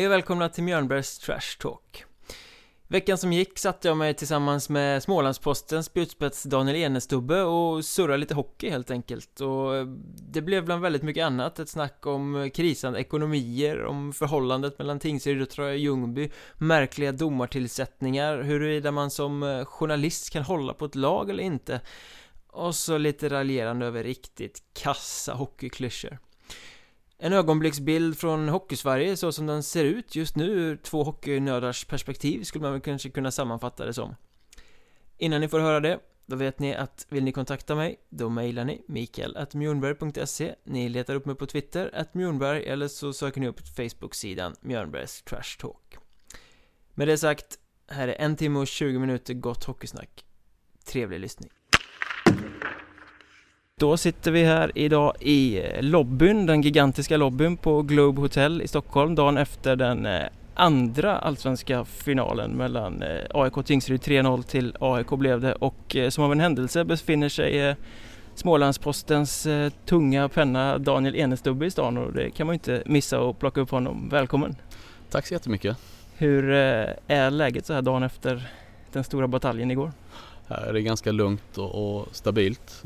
Hej och välkomna till Mjörnbergs Trash Talk. Veckan som gick satte jag mig tillsammans med Smålandspostens spjutspets Daniel Enestubbe och surrade lite hockey helt enkelt och det blev bland väldigt mycket annat ett snack om krisande ekonomier, om förhållandet mellan Tingsryd och Troja Ljungby, märkliga domartillsättningar, huruvida man som journalist kan hålla på ett lag eller inte och så lite raljerande över riktigt kassa hockeyklyschor. En ögonblicksbild från Hockeysverige så som den ser ut just nu ur två hockeynördars perspektiv skulle man väl kanske kunna sammanfatta det som. Innan ni får höra det, då vet ni att vill ni kontakta mig, då mejlar ni mikael.mjornberg.se Ni letar upp mig på Twitter, att Mjornberg, eller så söker ni upp Facebook-sidan Mjörnbergs Trash Talk. Med det sagt, här är en timme och 20 minuter gott hockeysnack. Trevlig lyssning. Då sitter vi här idag i eh, lobbyn, den gigantiska lobbyn på Globe Hotel i Stockholm dagen efter den eh, andra allsvenska finalen mellan eh, AIK och Tingsryd 3-0 till AIK blev det och som av en händelse befinner sig Smålandspostens tunga penna Daniel Enestubbe i stan och det kan man ju inte missa att plocka upp honom. Välkommen! Tack så jättemycket! Hur är läget så här dagen efter den stora bataljen igår? Här är det ganska lugnt och, stabilt.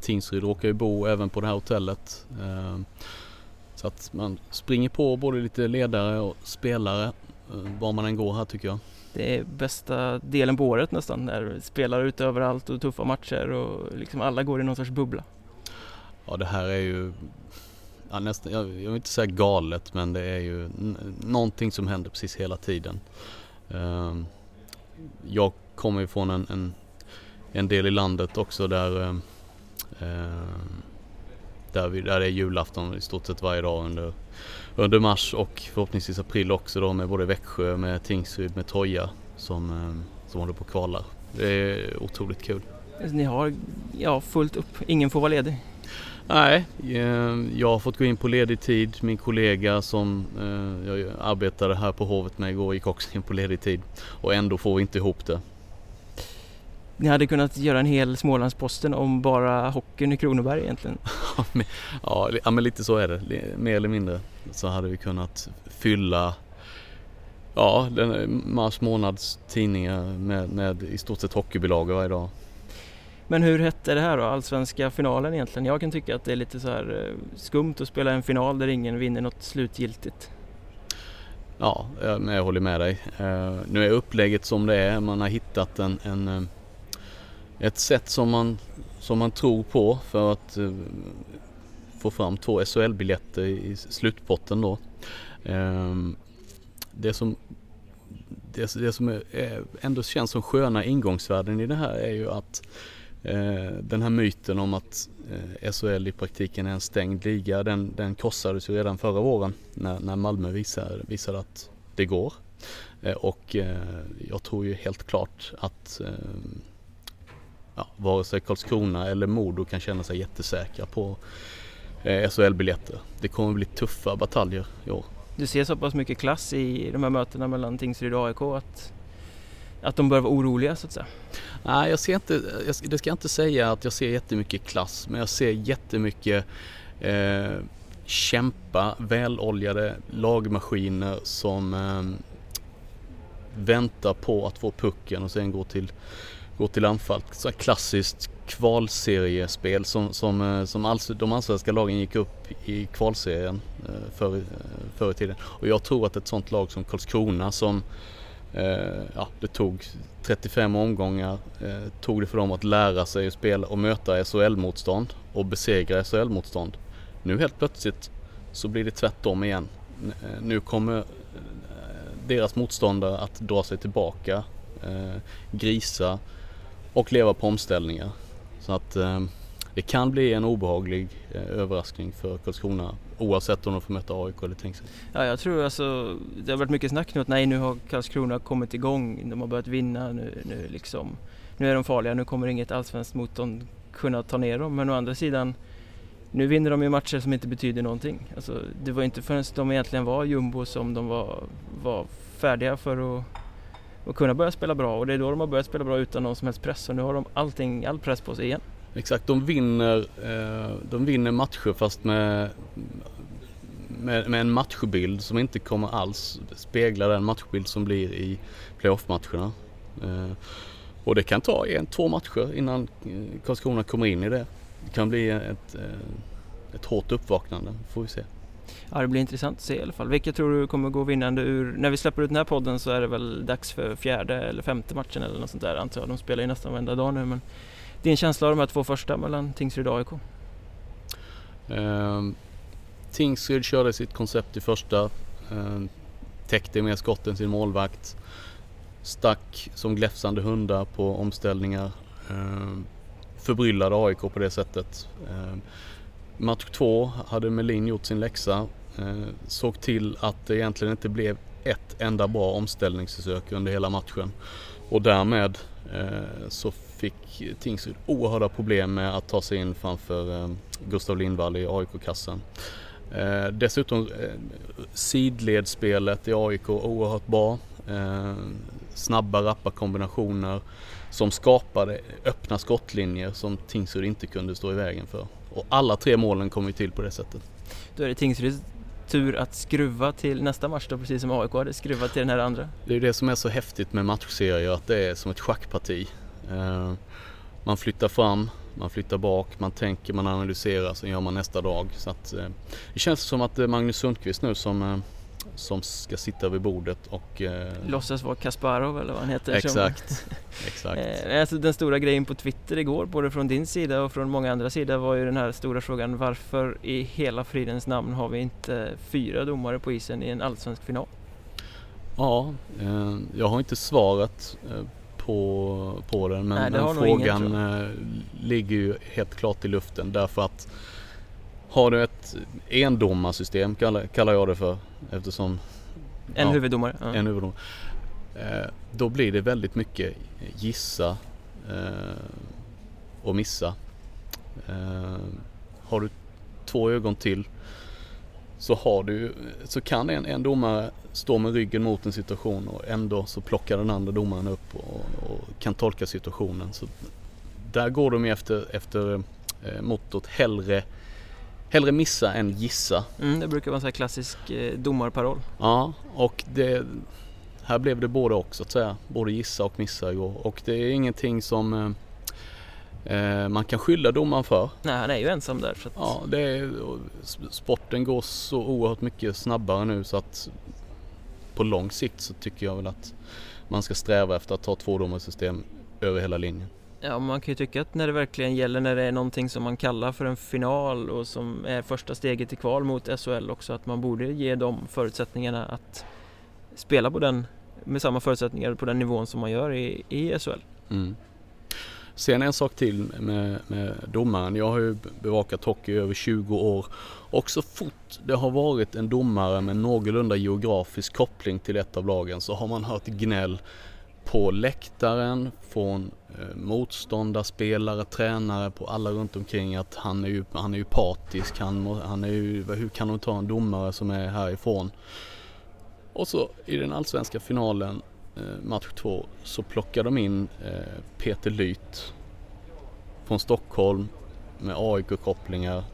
Tingsryd råkar ju bo även på det här hotellet. Ehm, så att man springer på både lite ledare och spelare eh, var man än går här tycker jag. Det är bästa delen på året nästan när spelare ute överallt och tuffa matcher och liksom alla går i någon sorts bubbla. Ja det här är ju ja, nästan, jag, vill inte säga galet men det är ju någonting som händer precis hela tiden. Ehm, jag kommer ju från en, en, en del i landet också där där, vi, där det är julafton i stort sett varje dag under, under mars och förhoppningsvis april också då med både Växjö, med Tingsryd, med Troja som, ehm, som håller på att kvala. Det är otroligt kul. Ni har ja, fullt upp, ingen får vara ledig? Nej, ehm, jag har fått gå in på ledig tid. Min kollega som eh, jag arbetade här på Hovet med igår gick också in på ledig tid och ändå får vi inte ihop det. Ni hade kunnat göra en hel Smålandsposten om bara hockeyn i Kronoberg egentligen. ja, men lite så är det. Mer eller mindre så hade vi kunnat fylla ja, den, mars månads tidningar med, med i stort sett hockeybilagor varje dag. Men hur hette det här då, allsvenska finalen egentligen? Jag kan tycka att det är lite så här eh, skumt att spela en final där ingen vinner något slutgiltigt. Ja, jag håller med dig. Uh, nu är upplägget som det är. Man har hittat en, en eh, ett sätt som man, som man tror på för att eh, få fram två SHL-biljetter i slutpotten då. Ehm, det som, det, det som är, ändå känns som sköna ingångsvärden i det här är ju att eh, den här myten om att eh, SHL i praktiken är en stängd liga den, den krossades ju redan förra våren när, när Malmö visade, visade att det går. Eh, och jag tror ju helt klart att ehm, ja, vare sig Karlskrona eller Modo kan känna sig jättesäkra på eh, SHL-biljetter. Det kommer bli tuffa bataljer i år. Du ser så pass mycket klass i de här mötena mellan Tingsryd och AIK att, att de bör vara oroliga så att säga? Nej, jag ser inte, jag, det ska jag inte säga att jag ser jättemycket klass, men jag ser jättemycket eh, kämpa, väloljade lagmaskiner som eh, väntar på att få pucken och sen gå till gå till anfall. Så klassiskt kvalseriespel som, som, eh, som alls, de allsvenska lagen gick upp i kvalserien eh, förr, eh, förr i tiden. Och jag tror att ett sånt lag som Karlskrona som ja, det tog 35 omgångar tog det för dem att lära sig att spela och möta SHL-motstånd och besegra SHL-motstånd. Nu helt plötsligt så blir det tvärtom igen. Nu kommer deras motståndare att dra sig tillbaka, grisa, och leva på omställningar. Så att eh, det kan bli en obehaglig eh, överraskning för Karlskrona oavsett om de får möta AIK eller Tingsryd. Ja, jag tror alltså, det har varit mycket snack nu att nej, nu har Karlskrona kommit igång, de har börjat vinna, nu, nu liksom, nu är de farliga, nu kommer inget allsvenskt motstånd kunna ta ner dem. Men å andra sidan, nu vinner de ju matcher som inte betyder någonting. Alltså, det var inte förrän de egentligen var jumbo som de var, var färdiga för att och kunna börja spela bra och det är då de har börjat spela bra utan någon som helst press och nu har de allting, all press på sig igen. Exakt, de vinner, eh, de vinner matcher fast med, med, med en matchbild som inte kommer alls spegla den matchbild som blir i playoff-matcherna. Eh, och det kan ta en, två matcher innan eh, Karlskrona kommer in i det. Det kan bli ett, ett hårt uppvaknande, får vi se. Ja, det blir intressant att se i alla fall. Vilka tror du kommer gå vinnande ur... När vi släpper ut den här podden så är det väl dags för fjärde eller femte matchen eller något sånt där antar jag. De spelar ju nästan varenda dag nu men din känsla av de här två första mellan Tingsryd och AIK? Eh, Tingsryd körde sitt koncept i första. Eh, täckte mer skott än sin målvakt. Stack som gläfsande hundar på omställningar. Eh, förbryllade AIK på det sättet. Eh, match två hade Melin gjort sin läxa. Eh, såg till att det egentligen inte blev ett enda bra omställningsförsök under hela matchen. Och därmed eh, så fick Tingsryd oerhörda problem med att ta sig in framför eh, Gustav Lindvall i AIK-kassen. Eh, dessutom eh, sidledsspelet i AIK oerhört bra. Eh, snabba, rappa kombinationer som skapade öppna skottlinjer som Tingsryd inte kunde stå i vägen för. Och alla tre målen kom ju till på det sättet. Då är det Tingsryds tur att skruva till nästa match då, precis som AIK hade skruvat till den här andra. Det är det som är så häftigt med matchserier, att det är som ett schackparti. Eh, man flyttar fram, man flyttar bak, man tänker, man analyserar, sen gör man nästa dag. Så att, eh, det känns som att är Magnus Sundqvist nu som, eh, som ska sitta vid bordet och... Låtsas vara Kasparov eller vad han heter. Exakt. exakt. alltså den stora grejen på Twitter igår, både från din sida och från många andra sidor var ju den här stora frågan varför i hela fridens namn har vi inte fyra domare på isen i en allsvensk final? Ja, jag har inte svaret på, på den men, Nej, men frågan ingen, eh, ligger ju helt klart i luften därför att har du ett endomarsystem kallar, kallar jag det för eftersom En ja, huvuddomare? Ja. En huvuddomare. Eh, då blir det väldigt mycket gissa eh, och missa. Eh, har du två ögon till så, har du, så kan en, en domare stå med ryggen mot en situation och ändå så plockar den andra domaren upp och, och kan tolka situationen. Så där går de efter, efter eh, mottot hellre, hellre missa än gissa. Mm, det brukar vara en sån klassisk eh, domarparoll. Ja, och det, här blev det både och så att säga. Både gissa och missa igår. Och det är ingenting som eh, eh, man kan skylla domaren för. Nej, han är ju ensam där. Att... Ja, det är, sporten går så oerhört mycket snabbare nu så att på lång sikt så tycker jag väl att man ska sträva efter att ta tvådomarsystem över hela linjen. Ja, man kan ju tycka att när det verkligen gäller, när det är någonting som man kallar för en final och som är första steget i kval mot SHL också, att man borde ge dem förutsättningarna att spela på den, med samma förutsättningar på den nivån som man gör i, i SHL. Mm. Sen en sak till med, med domaren. Jag har ju bevakat hockey i över 20 år och så fort det har varit en domare med någorlunda geografisk koppling till ett av lagen så har man hört gnäll på läktaren, från Eh, motståndarspelare, tränare, på alla runt omkring att han är ju, han är ju partisk, han, han är ju, hur kan de ta en domare som är härifrån? Och så i den allsvenska finalen eh, match två så plockar de in eh, Peter Lyth från Stockholm med AIK-kopplingar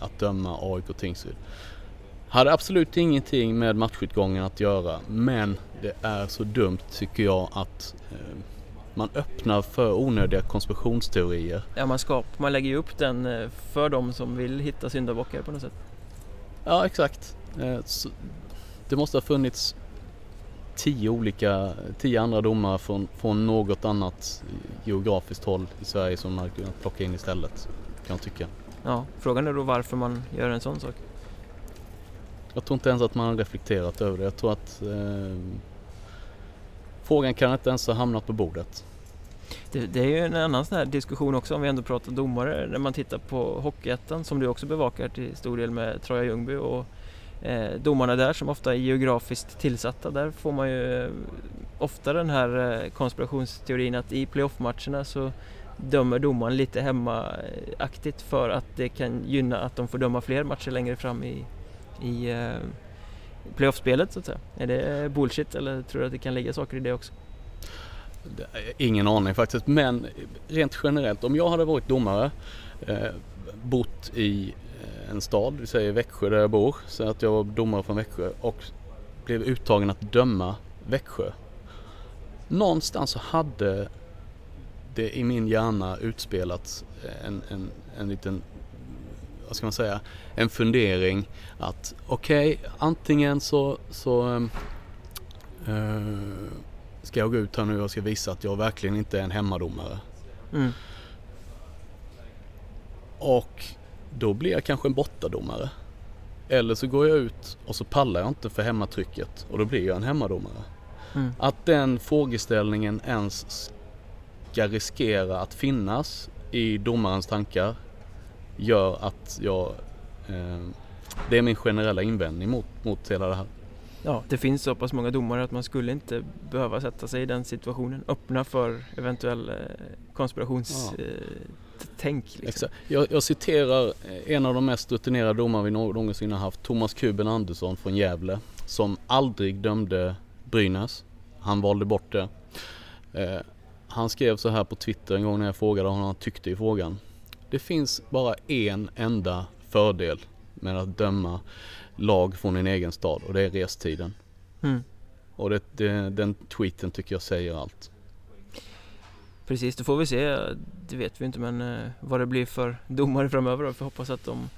att döma AIK Tingsryd. Hade absolut ingenting med matchutgången att göra men det är så dumt tycker jag att man öppnar för onödiga konspirationsteorier. Ja, man, skap, man lägger ju upp den för de som vill hitta syndabockar på något sätt. Ja, exakt. Det måste ha funnits tio olika, tio andra domare från, från något annat geografiskt håll i Sverige som man kunnat plocka in istället, kan jag tycka. Ja, frågan är då varför man gör en sån sak? Jag tror inte ens att man har reflekterat över det. Jag tror att eh, frågan kan inte ens ha hamnat på bordet. Det, det, är ju en annan sån här diskussion också om vi ändå pratar domare. När man tittar på Hockeyettan som du också bevakar till stor del med Troja Ljungby och eh, domarna där som ofta är geografiskt tillsatta. Där får man ju eh, ofta den här eh, konspirationsteorin att i playoffmatcherna så dömer domaren lite hemmaaktigt för att det kan gynna att de får döma fler matcher längre fram i, i eh, playoffspelet så att säga. Är det bullshit eller tror du att det kan ligga saker i det också? Ingen aning faktiskt men rent generellt om jag hade varit domare eh, bott i eh, en stad, vi säger Växjö där jag bor, så att jag var domare från Växjö och blev uttagen att döma Växjö. Någonstans så hade det i min hjärna utspelats en, en, en liten, vad ska man säga, en fundering att okej, okay, antingen så, så äh, ska jag gå ut här nu och ska visa att jag verkligen inte är en hemmadomare. Mm. Och då blir jag kanske en bortadomare. Eller så går jag ut och så pallar jag inte för hemmatrycket och då blir jag en hemmadomare. Mm. Att den frågeställningen ens ska riskera att finnas i domarens tankar gör att jag eh, Det är min generella invändning mot, mot hela det här. Ja, det finns så pass många domare att man skulle inte behöva sätta sig i den situationen. Öppna för eventuell eh, konspirationstänk. Ja. Eh, liksom. Jag, jag, citerar en av de mest rutinerade domare vi någonsin har haft, Thomas Kuben Andersson från Gävle, som aldrig dömde Brynäs. Han valde bort det. Eh, han skrev så här på Twitter en gång när jag frågade honom vad han tyckte i frågan. Det finns bara en enda fördel med att döma lag från en egen stad och det är restiden. Mm. Och det, det, den tweeten tycker jag säger allt. Precis, då får vi se, det vet vi inte men eh, vad det blir för domare framöver då. Vi hoppas att de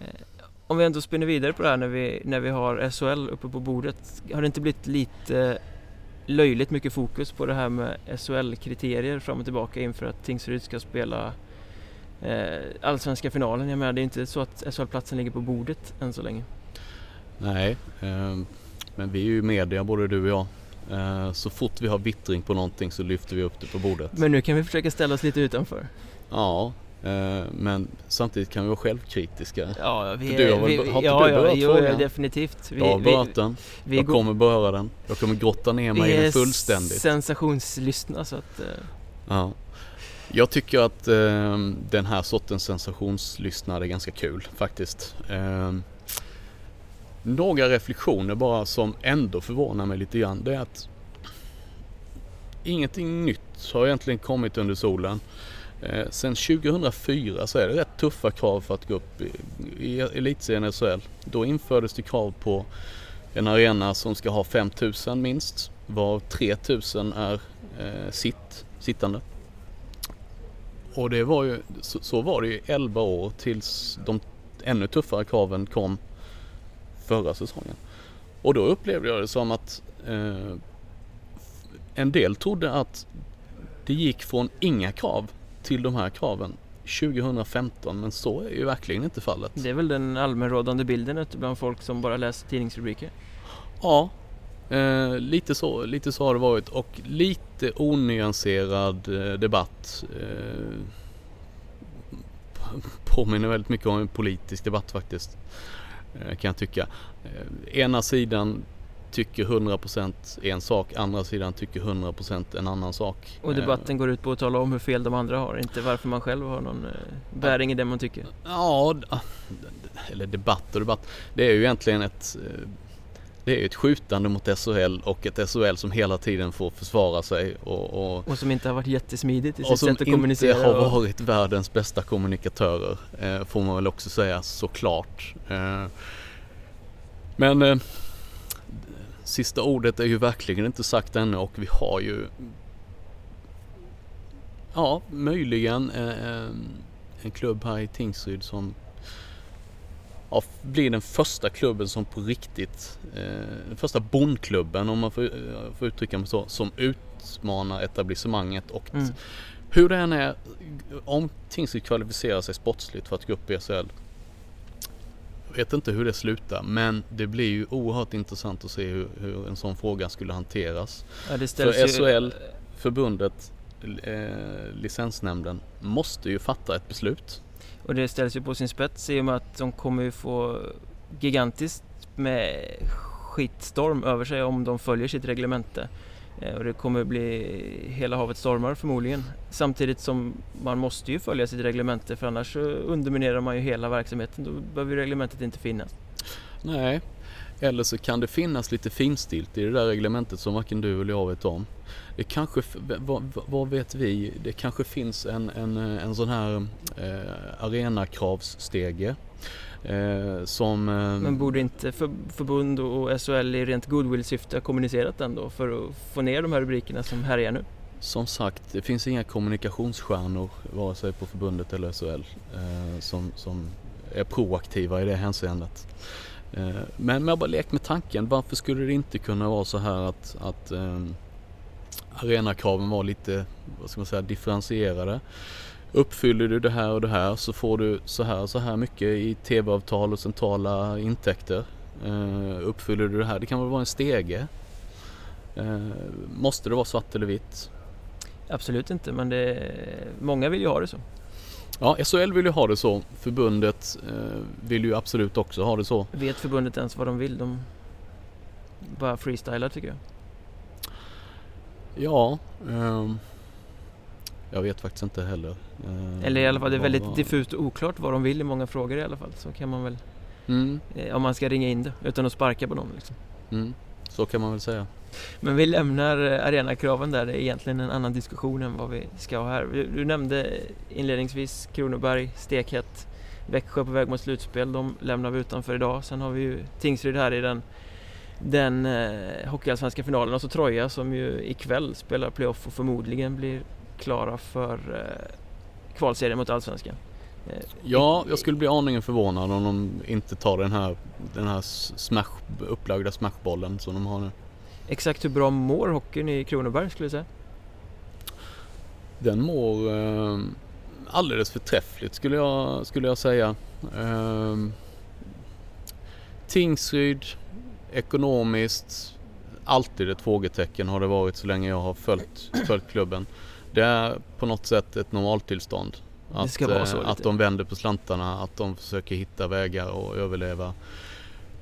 eh, Om vi ändå spinner vidare på det här när vi, när vi har SHL uppe på bordet Har det inte blivit lite löjligt mycket fokus på det här med SHL-kriterier fram och tillbaka inför att Tingsryd ska spela allsvenska finalen. Jag menar det är inte så att SHL-platsen ligger på bordet än så länge. Nej, eh, men vi är ju media både du och jag. Eh, så fort vi har vittring på någonting så lyfter vi upp det på bordet. Men nu kan vi försöka ställa oss lite utanför. Ja, eh, men samtidigt kan vi vara självkritiska. Ja, vi, du har, väl, vi, har ja, du ja, frågan? Jo, definitivt. Vi, jag har berört den. Vi, jag kommer beröra den. Jag kommer grotta ner mig i den fullständigt. Vi är sensationslyssna så att... Ja. Jag tycker att eh, den här sortens sensationslyssnare är ganska kul faktiskt. Eh, några reflektioner bara som ändå förvånar mig lite grann. Det är att ingenting nytt har egentligen kommit under solen. Eh, sen 2004 så är det rätt tuffa krav för att gå upp i, i elitserien SHL. Då infördes det krav på en arena som ska ha 5000 minst, var 3000 är eh, sitt, sittande. Och det var ju, så, så, var det ju 11 år tills de ännu tuffare kraven kom förra säsongen. Och då upplevde jag det som att eh, en del trodde att det gick från inga krav till de här kraven 2015 men så är ju verkligen inte fallet. Det är väl den allmänrådande bilden bland folk som bara läser tidningsrubriker? Ja, eh, lite, så, lite så har det varit och lite onyanserad eh, debatt. Eh, påminner väldigt mycket om en politisk debatt faktiskt. Eh, kan jag tycka. Eh, ena sidan tycker 100% en sak, andra sidan tycker 100% en annan sak. Och debatten går ut på att tala om hur fel de andra har, inte varför man själv har någon eh, bäring i det man tycker. Ja, eller debatt och debatt. Det är ju egentligen ett det är ett skjutande mot SHL och ett SHL som hela tiden får försvara sig och, och, och som inte har varit jättesmidigt i sitt sätt att kommunicera. Och som inte har varit världens bästa kommunikatörer eh, får man väl också säga såklart. Eh, men eh, sista ordet är ju verkligen inte sagt ännu och vi har ju ja, möjligen eh, en klubb här i Tingsryd som ja, blir den första klubben som på riktigt, eh, den första bondklubben om man får, eh, får uttrycka mig så, som utmanar etablissemanget och mm. hur det än är, om Tingsryd kvalificerar sig sportsligt för att gå upp i SHL jag vet inte hur det slutar men det blir ju oerhört intressant att se hur, hur en sån fråga skulle hanteras. Ja, för SHL, förbundet, eh, licensnämnden måste ju fatta ett beslut. Och det ställs ju på sin spets i och med att de kommer ju få gigantiskt med skitstorm över sig om de följer sitt reglemente. Eh, och det kommer bli hela havet stormar förmodligen. Samtidigt som man måste ju följa sitt reglemente för annars underminerar man ju hela verksamheten. Då behöver ju reglementet inte finnas. Nej, Eller så kan det finnas lite finstilt i det där reglementet som varken du eller jag vet om. Det kanske, vad, vad vet vi, det kanske finns en, en, en sån här eh, arenakravsstege Eh, som, eh, Men borde inte för, förbund och SHL i rent goodwill-syfte ha kommunicerat den då för att få ner de här rubrikerna som härjar nu? Som sagt, det finns inga kommunikationsstjärnor vare sig på förbundet eller SHL eh, som, som är proaktiva i det hänseendet. Eh, men jag bara lekt med tanken, varför skulle det inte kunna vara så här att, att eh, arenakraven var lite, vad ska man säga, differentierade. Uppfyller du det här och det här så får du så här så här mycket i tv-avtal och centrala intäkter. Uh, uppfyller du det här, det kan väl vara en stege. Uh, måste det vara svart eller vitt? Absolut inte, men det, många vill ju ha det så. Ja, SHL vill ju ha det så. Förbundet uh, vill ju absolut också ha det så. Vet förbundet ens vad de vill? De bara freestylar tycker jag. Ja, um, jag vet faktiskt inte heller. Eh, Eller i alla fall, det är väldigt var... diffust och oklart vad de vill i många frågor i alla fall. Så kan man väl, mm. eh, om man ska ringa in det utan att sparka på någon liksom. Mm. Så kan man väl säga. Men vi lämnar eh, arenakraven där, det är egentligen en annan diskussion än vad vi ska ha här. Du, du nämnde inledningsvis Kronoberg, stekhett, Växjö på väg mot slutspel, de lämnar vi utanför idag. Sen har vi ju Tingsryd här i den den eh, hockeyallsvenska finalen och så Troja som ju ikväll spelar playoff och förmodligen blir klara för eh, kvalserien mot Allsvenskan. Eh, ja, jag skulle bli aningen förvånad om de inte tar den här, den här smash, upplagda smashbollen som de har nu. Exakt hur bra mår hockeyn i Kronoberg skulle du säga? Den mår eh, alldeles förträffligt skulle jag, skulle jag säga. Eh, Tingsryd, ekonomiskt, alltid ett frågetecken har det varit så länge jag har följt, följt klubben. Det är på något sätt ett normaltillstånd. Att, eh, att de vänder på slantarna, att de försöker hitta vägar och överleva.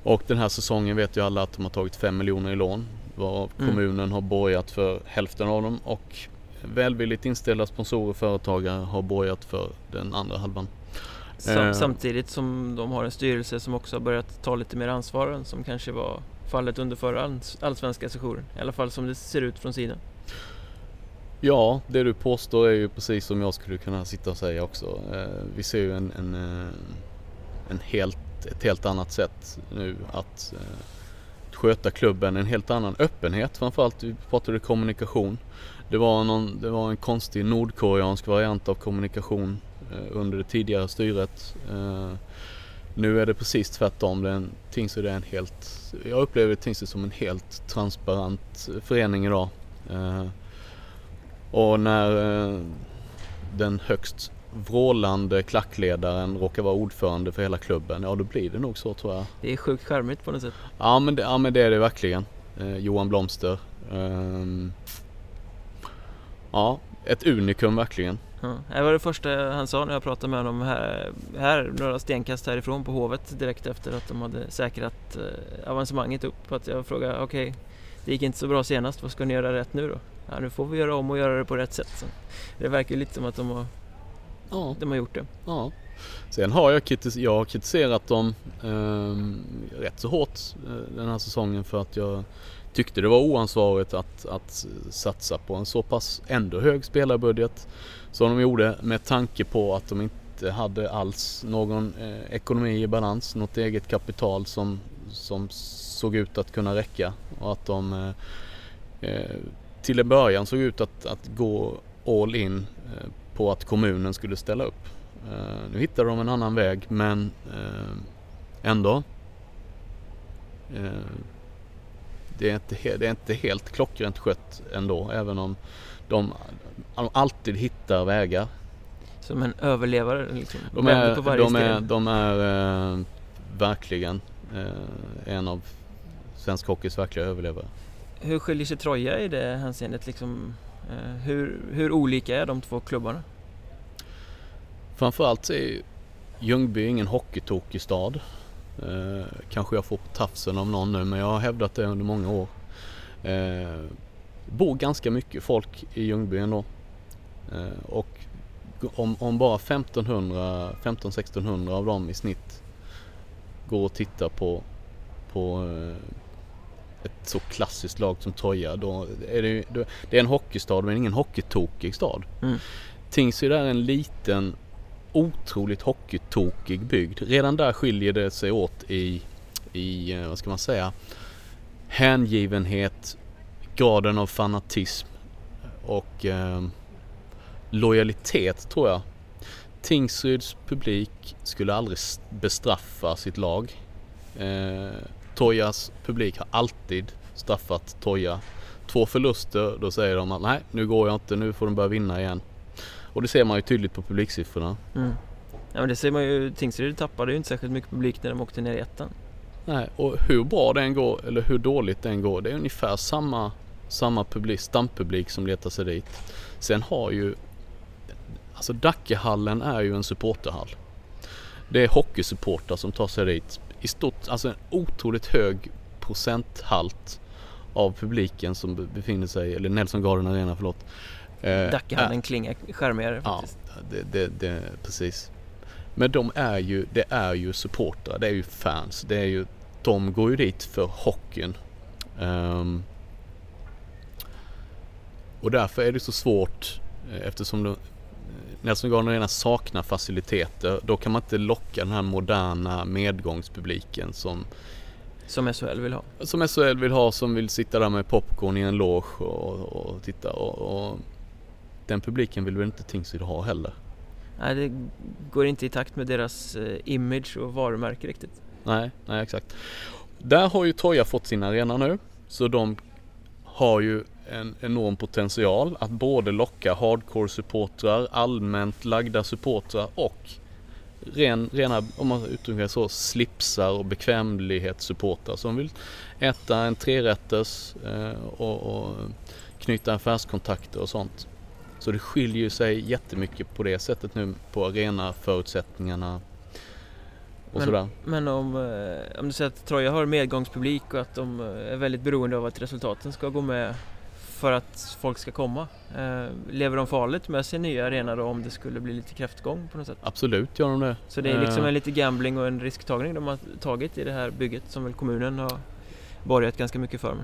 Och den här säsongen vet ju alla att de har tagit 5 miljoner i lån. Var mm. kommunen har borgat för hälften av dem och välvilligt inställda sponsorer och företagare har borgat för den andra halvan. Sam, eh. samtidigt som de har en styrelse som också har börjat ta lite mer ansvar än som kanske var fallet under förra allsvenska sessionen. I alla fall som det ser ut från sidan. Ja, det du påstår är ju precis som jag skulle kunna sitta och säga också. Eh, vi ser ju en, en, eh, en helt, ett helt annat sätt nu att sköta klubben, en helt annan öppenhet framförallt. Vi pratade kommunikation. Det var, någon, det var en konstig nordkoreansk variant av kommunikation under det tidigare styret. Nu är det precis tvärtom. Det är en, Tingsryd är en helt, jag upplever Tingsryd som en helt transparent förening idag. Och när eh, den högst vrålande klackledaren råkar vara ordförande för hela klubben, ja då blir det nog så tror jag. Det är sjukt charmigt på något sätt. Ja men det, ja, men det är det verkligen. Eh, Johan Blomster. Eh, ja, ett unikum verkligen. Ja, det var det första han sa när jag pratade med honom här, här några stenkast härifrån på Hovet direkt efter att de hade säkrat eh, avancemanget upp. Att jag frågade, okej, okay, det gick inte så bra senast, vad ska ni göra rätt nu då? ja, nu får vi göra om och göra det på rätt sätt. Så det verkar lite som att de har, ja. de har gjort det. Ja. Sen har jag, kritis jag har kritiserat dem eh, rätt så hårt eh, den här säsongen för att jag tyckte det var oansvarigt att, att satsa på en så pass ändå hög spelarbudget som de gjorde med tanke på att de inte hade alls någon eh, ekonomi i balans, något eget kapital som, som såg ut att kunna räcka och att de eh, eh till en början såg ut att, att gå all in eh, på att kommunen skulle ställa upp. Eh, nu hittade de en annan väg men eh, ändå. Eh, det är, inte, det är inte helt klockrent skött ändå även om de alltid hittar vägar. Som en överlevare liksom? De är, på varje de är, de är äh, verkligen äh, en av svensk hockeys verkliga överlevare. Hur skiljer sig Troja i det hänseendet? Liksom, eh, hur, hur olika är de två klubbarna? Framförallt är Ljungby ingen hockeytokig stad. Eh, kanske jag får på tafsen av någon nu men jag har hävdat det under många år. Eh, bor ganska mycket folk i Ljungby ändå. Eh, och om, om bara 1500, 1500-1600 av dem i snitt går och tittar på på eh, ett så klassiskt lag som Troja då är det, då, det är en hockeystad men ingen hockeytokig stad. Mm. Tingsryd är en liten otroligt hockeytokig bygd. Redan där skiljer det sig åt i, i eh, vad ska man säga, hängivenhet, graden av fanatism och eh, lojalitet tror jag. Tingsryds publik skulle aldrig bestraffa sitt lag. Eh, Tojas publik har alltid straffat Toja. Två förluster, då säger de att nej, nu går jag inte, nu får de börja vinna igen. Och det ser man ju tydligt på publiksiffrorna. Mm. Ja men det ser man ju, Tingsryd tappade ju inte särskilt mycket publik när de åkte ner i ettan. Nej, och hur bra det än går eller hur dåligt det än går, det är ungefär samma, samma publik, stampublik som letar sig dit. Sen har ju, alltså Dackehallen är ju en supporterhall. Det är hockeysupportrar som tar sig dit. I stort, alltså en otroligt hög procenthalt av publiken som befinner sig, eller Nelson Garden Arena förlåt. Eh, Dackehallen klingar charmigare faktiskt. Ja, det, det, det, precis. Men de är ju, det är ju supportrar, det är ju fans, det är ju, de går ju dit för hockeyn. Um, och därför är det så svårt eh, eftersom de, Nelson Garden saknar faciliteter. Då kan man inte locka den här moderna medgångspubliken som som SHL vill ha? Som SHL vill ha, som vill sitta där med popcorn i en loge och, och titta. Och, och, den publiken vill väl inte Tingsryd ha heller? Nej, det går inte i takt med deras eh, image och varumärke riktigt. Nej, nej exakt. Där har ju Troja fått sin arena nu. Så de har ju en enorm potential att både locka hardcore-supportrar, allmänt lagda supportrar och ren, rena, om man uttrycker det så, slipsar och bekvämlighetssupportrar som vill äta en trerätters eh, och, och knyta affärskontakter och sånt. Så det skiljer sig jättemycket på det sättet nu på arenaförutsättningarna och men, sådär. Men om, eh, om du säger att Troja har medgångspublik och att de är väldigt beroende av att resultaten ska gå med för att folk ska komma. Eh, lever de farligt med sin nya arena då om det skulle bli lite kräftgång på något sätt? Absolut gör de det. Så det är liksom en lite gambling och en risktagning de har tagit i det här bygget som väl kommunen har borgat ganska mycket för.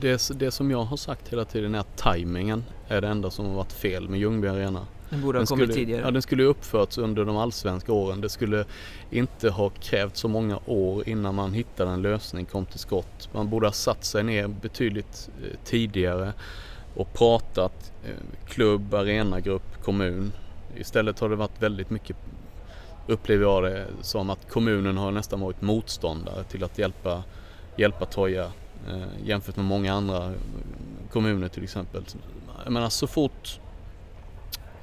Det, det som jag har sagt hela tiden är att tajmingen är det enda som har varit fel med Ljungby Arena. Den borde ha den kommit tidigare. Ja, den skulle uppförts under de allsvenska åren. Det skulle inte ha krävt så många år innan man hittade en lösning, kom till skott. Man borde ha satt sig ner betydligt eh, tidigare och pratat eh, klubb, arenagrupp, kommun. Istället har det varit väldigt mycket, upplever jag det som att kommunen har nästan varit motståndare till att hjälpa, hjälpa Troja eh, jämfört med många andra kommuner till exempel. Jag menar så fort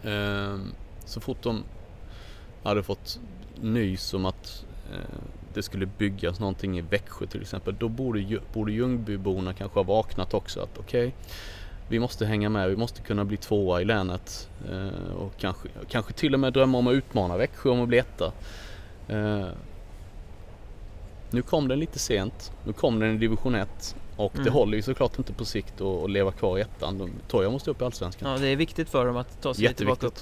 Ehm, så fort de hade fått nys om att eh, det skulle byggas någonting i Växjö till exempel, då borde, borde Ljungbyborna kanske ha vaknat också att okej, okay, vi måste hänga med, vi måste kunna bli tvåa i länet eh, och kanske, kanske till och med drömma om att utmana Växjö om att bli etta. Ehm, nu kom den lite sent, nu kom den i division 1 och mm. det håller ju såklart inte på sikt att, leva kvar i ettan. Toja måste upp i Allsvenskan. Ja, det är viktigt för dem att ta sig tillbaka upp.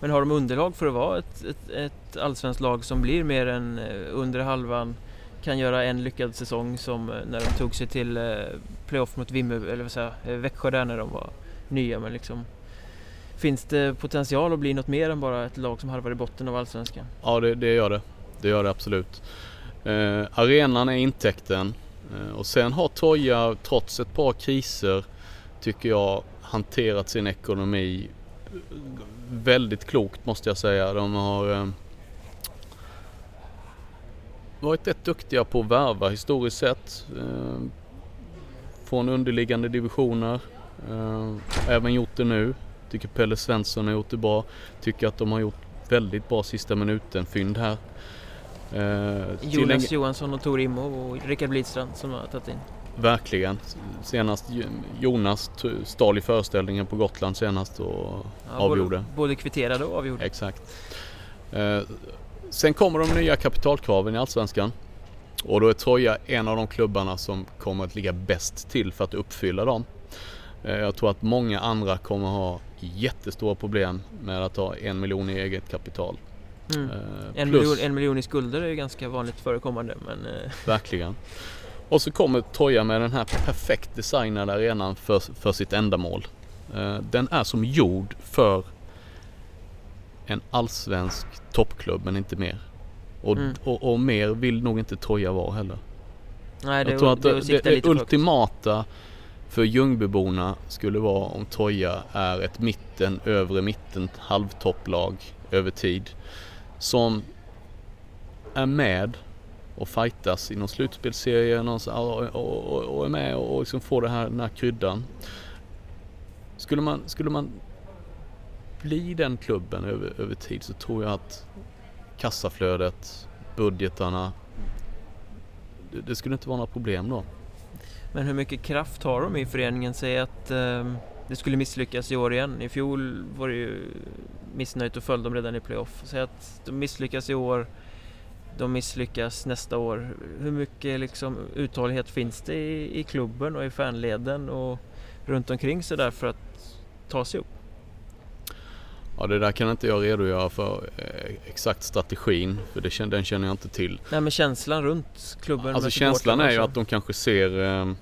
Men har de underlag för att vara ett, ett, ett allsvenskt lag som blir mer än eh, under halvan? Kan göra en lyckad säsong som eh, när de tog sig till eh, playoff mot Vimmerby, eller vad säger Växjö där när de var nya. Men liksom, finns det potential att bli något mer än bara ett lag som halvar i botten av allsvenskan? Ja, det, det gör det. Det gör det absolut. Eh, arenan är intäkten. Eh, och sen har Troja trots ett par kriser tycker jag hanterat sin ekonomi eh, väldigt klokt måste jag säga. De har eh, varit rätt duktiga på att värva historiskt sett. Från underliggande divisioner. Även gjort det nu. Tycker Pelle Svensson har gjort det bra. Tycker att de har gjort väldigt bra sista minuten-fynd här. Eh, Jonas en... Johansson och Tor Immo och Rickard Blidstrand som har tagit in. Verkligen. Senast Jonas stal i föreställningen på Gotland senast och ja, avgjorde. Både, både kvitterade och avgjorde. Exakt. Eh, sen kommer de nya kapitalkraven i Allsvenskan. Och då är Troja en av de klubbarna som kommer att ligga bäst till för att uppfylla dem. Eh, jag tror att många andra kommer ha jättestora problem med att ha en miljon i eget kapital. Mm. Eh, en, miljon, en miljon i skulder är ju ganska vanligt förekommande men... Eh. Verkligen. Och så kommer Toya med den här perfekt designade arenan för, för sitt ändamål. Eh, den är som gjord för en allsvensk toppklubb men inte mer. Och, mm. och, och, mer vill nog inte Toja vara heller. Nej, det, Jag tror att det, det, det ultimata för Ljungbyborna skulle vara om Toja är ett mitten, övre mitten halvtopplag över tid. Som är med och fightas i någon slutspelsserie och, och, och, är med och liksom får det här, den här kryddan. Skulle man, skulle man bli den klubben över, över tid så tror jag att kassaflödet, budgetarna, det, det skulle inte vara några problem då. Men hur mycket kraft har de i föreningen? Säg att eh, det skulle misslyckas i år igen. I fjol var det ju missnöjt och föll de redan i playoff. Säg att de misslyckas i år, de misslyckas nästa år. Hur mycket liksom uthållighet finns det i, i klubben och i fanleden och runt omkring så där för att ta sig upp? Ja det där kan inte jag redogöra för eh, exakt strategin för det, den känner jag inte till. Nej men känslan runt klubben? Alltså känslan är ju att de kanske ser eh,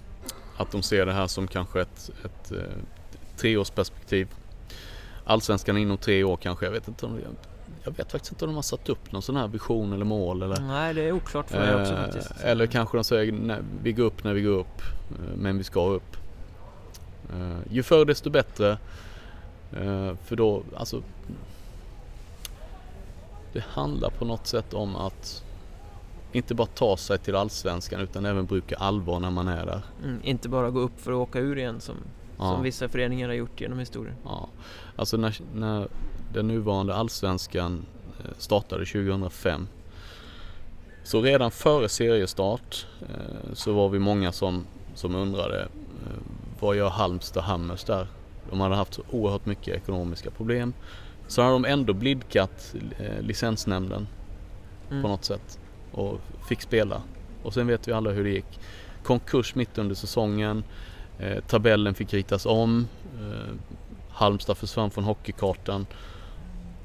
att de ser det här som kanske ett, ett, ett eh, treårsperspektiv. Allsvenskan inom tre år kanske, jag vet inte om det, jag vet faktiskt inte om de har satt upp någon sån här vision eller mål eller Nej det är oklart för mig också faktiskt. Eller kanske de säger nej, vi går upp när vi går upp men vi ska upp. Ju förr desto bättre. Eh, för då, alltså det handlar på något sätt om att inte bara ta sig till Allsvenskan utan även bruka allvar när man är där. Mm, inte bara gå upp för att åka ur igen som, ja. som vissa föreningar har gjort genom historien. Ja, alltså när, när den nuvarande Allsvenskan eh, startade 2005 så redan före seriestart eh, så var vi många som, som undrade vad gör Halmstad Hammers där? De hade haft så oerhört mycket ekonomiska problem. Så hade de ändå blidkat eh, licensnämnden mm. på något sätt och fick spela. Och sen vet vi alla hur det gick. Konkurs mitt under säsongen. Eh, tabellen fick ritas om. Halmstad försvann från hockeykartan.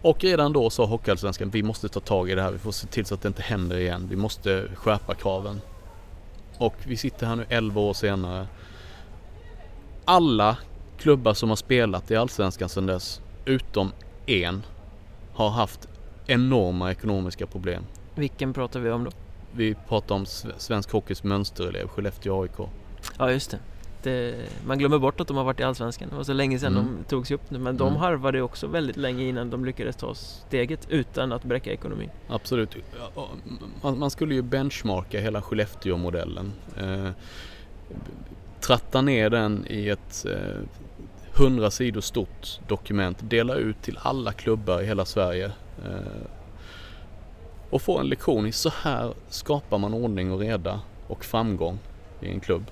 Och redan då sa Hockeyallsvenskan vi måste ta tag i det här. Vi får se till så att det inte händer igen. Vi måste skärpa kraven. Och vi sitter här nu 11 år senare. Alla klubbar som har spelat i Allsvenskan sedan dess, utom en, har haft enorma ekonomiska problem. Vilken pratar vi om då? Vi pratar om svensk hockeys mönsterelev, Skellefteå AIK. Ja, just det. Det. Man glömmer bort att de har varit i Allsvenskan. Det var så länge sedan mm. de tog sig upp nu. Men de mm. harvade också väldigt länge innan de lyckades ta steget utan att bräcka ekonomin. Absolut. Man skulle ju benchmarka hela Skellefteå-modellen. Eh, tratta ner den i ett eh, 100 sidor stort dokument, dela ut till alla klubbar i hela Sverige eh, och få en lektion i så här skapar man ordning och reda och framgång i en klubb.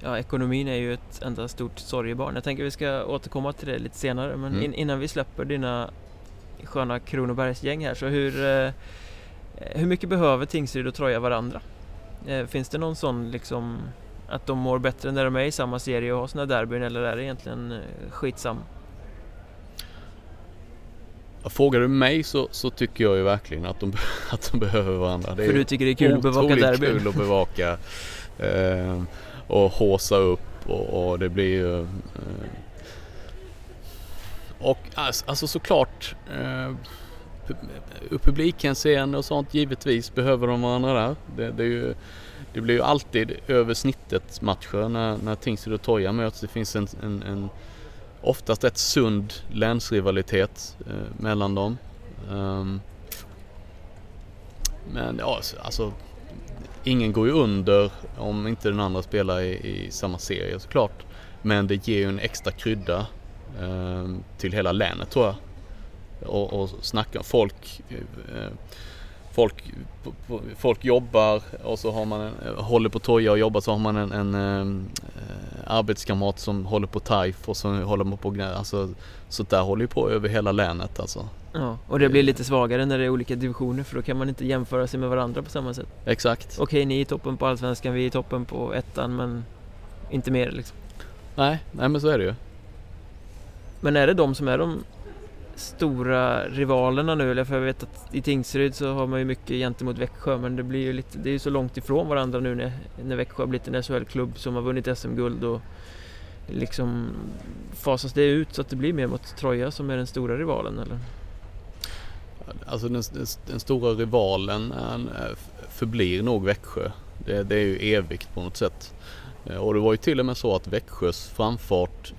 Ja, ekonomin är ju ett enda stort sorgebarn. Jag tänker vi ska återkomma till det lite senare, men mm. in, innan vi släpper dina sköna Kronobergsgäng här, så hur, eh, hur mycket behöver Tingsryd och Troja varandra? Eh, finns det någon sån liksom att de mår bättre när de är i samma serie och har sina derbyn eller är det egentligen eh, skitsam? Frågar du mig så, så, tycker jag ju verkligen att de, att de behöver varandra. Det För du tycker det är kul att bevaka derbyn? kul att bevaka eh, och håsa upp och, och det blir ju... Eh, och alltså, såklart eh, ur publikhänseende och sånt givetvis behöver de varandra där. Det, det är ju det blir ju alltid över snittet matcher när, när Tingsryd och Toja möts. Det finns en, en, en oftast rätt sund länsrivalitet eh, mellan dem. Um, men ja, alltså, alltså ingen går ju under om inte den andra spelar i, i samma serie såklart. Men det ger ju en extra krydda eh, till hela länet tror jag. Och, och snacka folk eh, folk, folk jobbar och så har man en, håller på toja och jobbar så har man en, en äh, arbetskamrat som håller på TAIF och så håller man på alltså sånt där håller ju på över hela länet alltså. Ja, och det blir lite svagare när det är olika divisioner för då kan man inte jämföra sig med varandra på samma sätt. Exakt. Okej, ni är i toppen på Allsvenskan, vi är i toppen på ettan men inte mer liksom. Nej, nej men så är det ju. Men är det de som är de stora rivalerna nu? Eller för jag vet att i Tingsryd så har man ju mycket gentemot Växjö men det blir ju lite, det är ju så långt ifrån varandra nu när, när Växjö har blivit en SHL-klubb som har vunnit SM-guld och liksom fasas det ut så att det blir mer mot Troja som är den stora rivalen eller? Alltså den, den, den stora rivalen är, förblir nog Växjö. Det, det, är ju evigt på något sätt. Eh, och det var ju till och med så att Växjös framfart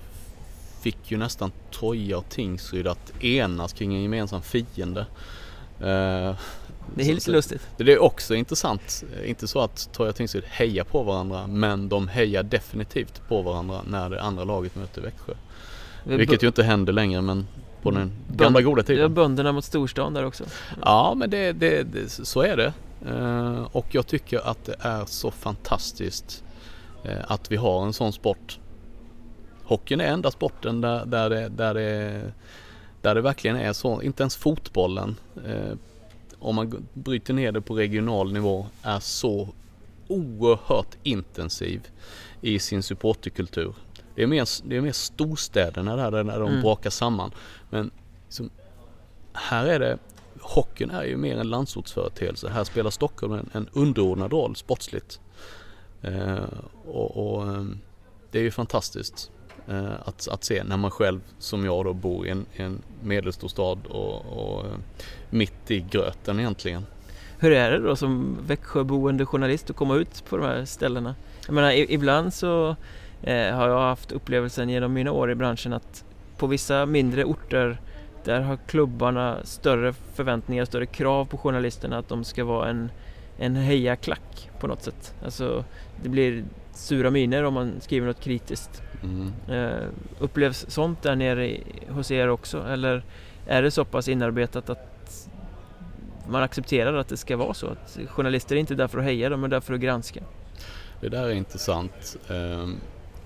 fick ju nästan Troja och Tingsryd att enas kring en gemensam fiende. Eh, det är lite lustigt. Det är också intressant. Inte så att Troja och Tingsryd hejar på varandra men de hejar definitivt på varandra när det andra laget möter Växjö. Vilket ju inte händer längre men på den gamla goda tiden. Det är bönderna mot storstan där också. Ja men det, det, det så är det. Uh, och jag tycker att det är så fantastiskt uh, att vi har en sån sport. Hockeyn är enda sporten där, där, det, där, det, där det verkligen är så. Inte ens fotbollen, uh, om man bryter ner det på regional nivå, är så oerhört intensiv i sin supporterkultur. Det är mer, det är mer storstäderna där, där de mm. brakar samman. Men liksom, här är det, hockeyn är ju mer en landsortsföreteelse. Här spelar Stockholm en, en underordnad roll sportsligt. Eh, och, och eh, det är ju fantastiskt eh, Eh, att, att se när man själv som jag då bor i en, en medelstor stad och, och eh, mitt i gröten egentligen. Hur är det då som Växjöboende journalist att komma ut på de här ställena? Jag menar ibland så eh, har jag haft upplevelsen genom mina år i branschen att på vissa mindre orter där har klubbarna större förväntningar, större krav på journalisterna att de ska vara en, en hejaklack på något sätt. Alltså det blir sura miner om man skriver något kritiskt. Mm. Eh, upplevs sånt där nere i, hos er också eller är det så pass inarbetat att man accepterar att det ska vara så? Att journalister är inte där för att heja, de är där för att granska. Det där är intressant. Um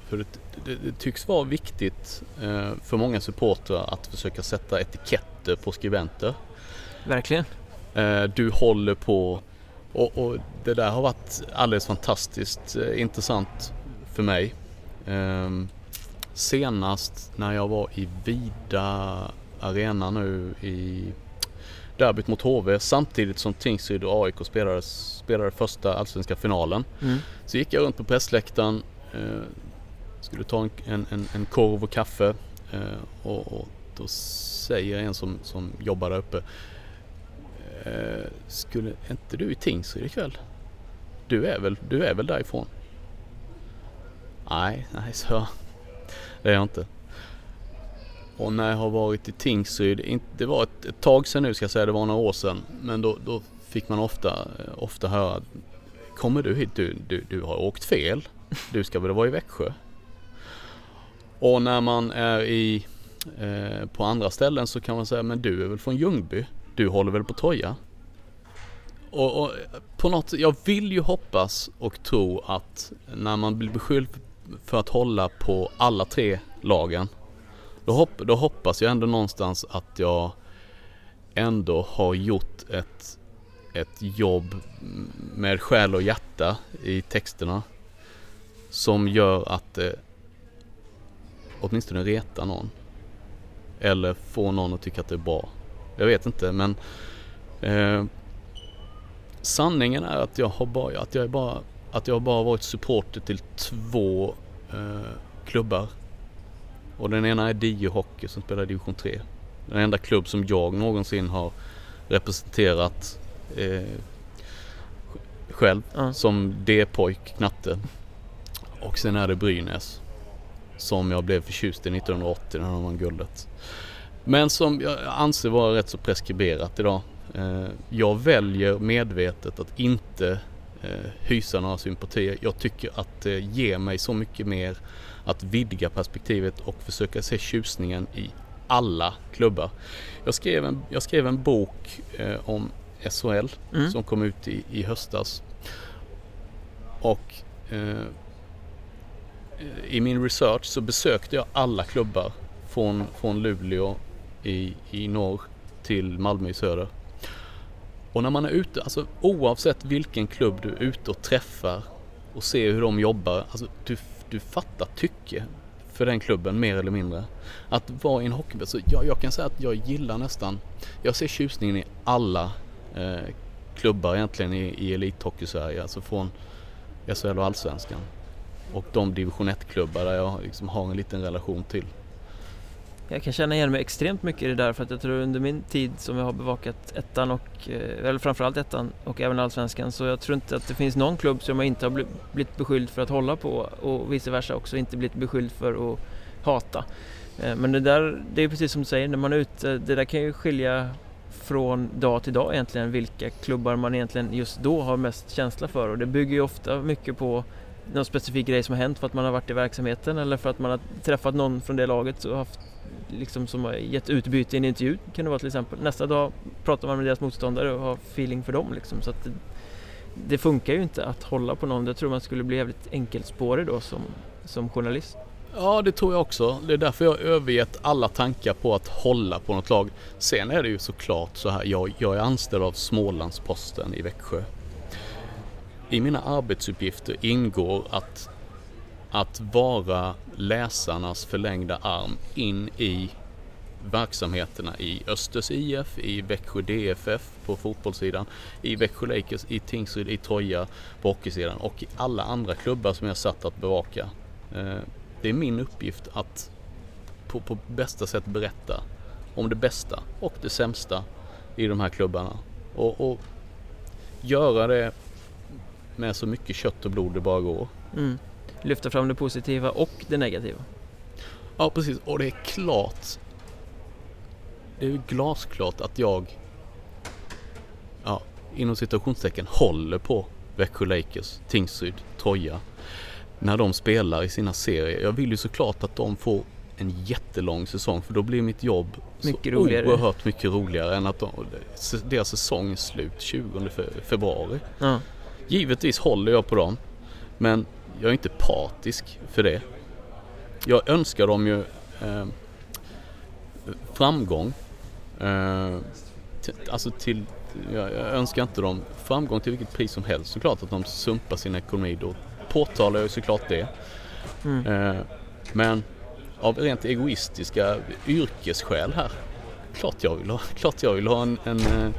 för det, det, det tycks vara viktigt eh, för många supportrar att försöka sätta etiketter på skribenter. Verkligen. Eh, du håller på och, och, det där har varit alldeles fantastiskt eh, intressant för mig. Ehm, senast när jag var i Vida Arena nu i derbyt mot HV samtidigt som Tingsryd och AIK spelade, spelade första allsvenska finalen. Mm. Så gick jag runt på pressläktaren eh, skulle ta en, en, en korv och kaffe eh, och, och, då säger en som, som jobbar där uppe eh, Skulle inte du i Tingsryd ikväll? Du är väl, du är väl därifrån? Nej, nej så det är jag inte. Och när jag har varit i Tingsryd, det var ett, ett tag sedan nu ska jag säga, det var några år sedan. Men då, då fick man ofta, ofta höra Kommer du hit? Du, du, du har åkt fel. Du ska väl vara i Växjö? Och när man är i, eh, på andra ställen så kan man säga, men du är väl från Ljungby? Du håller väl på Troja? Och, och, på något jag vill ju hoppas och tro att när man blir beskylld för att hålla på alla tre lagen då, hopp, då hoppas jag ändå någonstans att jag ändå har gjort ett, ett jobb med själ och hjärta i texterna som gör att det åtminstone reta någon. Eller få någon att tycka att det är bra. Jag vet inte men eh, Sanningen är att jag har bara, att jag är bara, att jag bara varit supporter till två eh, klubbar. Och den ena är Dio Hockey som spelar division 3. Den enda klubb som jag någonsin har representerat eh, själv mm. som D-pojk, knatte. Och sen är det Brynäs som jag blev förtjust i 1980 när de vann guldet. Men som jag anser vara rätt så preskriberat idag. Eh, jag väljer medvetet att inte hysa några sympatier. Jag tycker att det ger mig så mycket mer att vidga perspektivet och försöka se tjusningen i alla klubbar. Jag skrev en, jag skrev en bok eh, om SHL mm. som kom ut i, i höstas. Och eh, i min research så besökte jag alla klubbar från, från Luleå i, i norr till Malmö i söder. Och när man är ute, alltså oavsett vilken klubb du är ute och träffar och ser hur de jobbar, alltså du, du fattar tycke för den klubben mer eller mindre. Att vara i en hockeyklubb, så jag, jag kan säga att jag gillar nästan, jag ser tjusningen i alla eh, klubbar egentligen i, i elithockey-Sverige, alltså från SHL och Allsvenskan. Och de division 1-klubbar där jag liksom har en liten relation till. Jag kan känna igen mig extremt mycket i det där för att jag tror under min tid som jag har bevakat ettan och, eh, eller framförallt ettan och även allsvenskan så jag tror inte att det finns någon klubb som jag inte har blivit beskylld för att hålla på och vice versa också inte blivit beskylld för att hata. Eh, men det där, det är precis som du säger, när man är ute, det där kan ju skilja från dag till dag egentligen vilka klubbar man egentligen just då har mest känsla för och det bygger ju ofta mycket på någon specifik grej som har hänt för att man har varit i verksamheten eller för att man har träffat någon från det laget och haft liksom som har gett utbyte i en intervju kan det vara till exempel. Nästa dag pratar man med deras motståndare och har feeling för dem liksom. Så att det, det funkar ju inte att hålla på någon. Jag tror man skulle bli jävligt enkelspårig då som, som journalist. Ja, det tror jag också. Det är därför jag har övergett alla tankar på att hålla på något lag. Sen är det ju såklart så här, jag, jag är anställd av Smålandsposten i Växjö. I mina arbetsuppgifter ingår att att vara läsarnas förlängda arm in i verksamheterna i Östers IF, i Växjö DFF på fotbollssidan, i Växjö Lakers, i Tingsryd, i Troja på hockeysidan och i alla andra klubbar som jag är satt att bevaka. Eh, det är min uppgift att på, på bästa sätt berätta om det bästa och det sämsta i de här klubbarna. Och, och göra det med så mycket kött och blod det bara går. Mm lyfta fram det positiva och det negativa. Ja precis och det är klart. Det är glasklart att jag ja, inom citationstecken håller på Växjö Lakers, Tingsryd, Troja när de spelar i sina serier. Jag vill ju såklart att de får en jättelång säsong för då blir mitt jobb mycket så roligare. oerhört mycket roligare än att de, deras säsong är slut 20 februari. Ja. Givetvis håller jag på dem men jag är inte partisk för det. Jag önskar dem ju eh, framgång. Eh, alltså till, jag, jag, önskar inte dem framgång till vilket pris som helst. Såklart att de sumpar sin ekonomi. Då påtalar jag såklart det. Mm. Eh, men av rent egoistiska yrkesskäl här. Klart jag vill ha, klart jag vill ha en, en eh,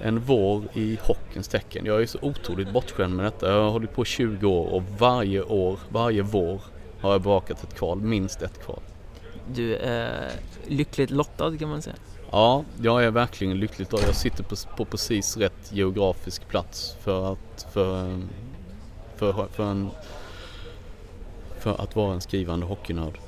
en vår i hockeyns tecken. Jag är så otroligt bortskämd med detta. Jag har hållit på 20 år och varje år, varje vår har jag bevakat ett kval, minst ett kval. Du är lyckligt lottad kan man säga. Ja, jag är verkligen lyckligt lottad. Jag sitter på, på precis rätt geografisk plats för att, för, för, för, en, för att vara en skrivande hockeynörd.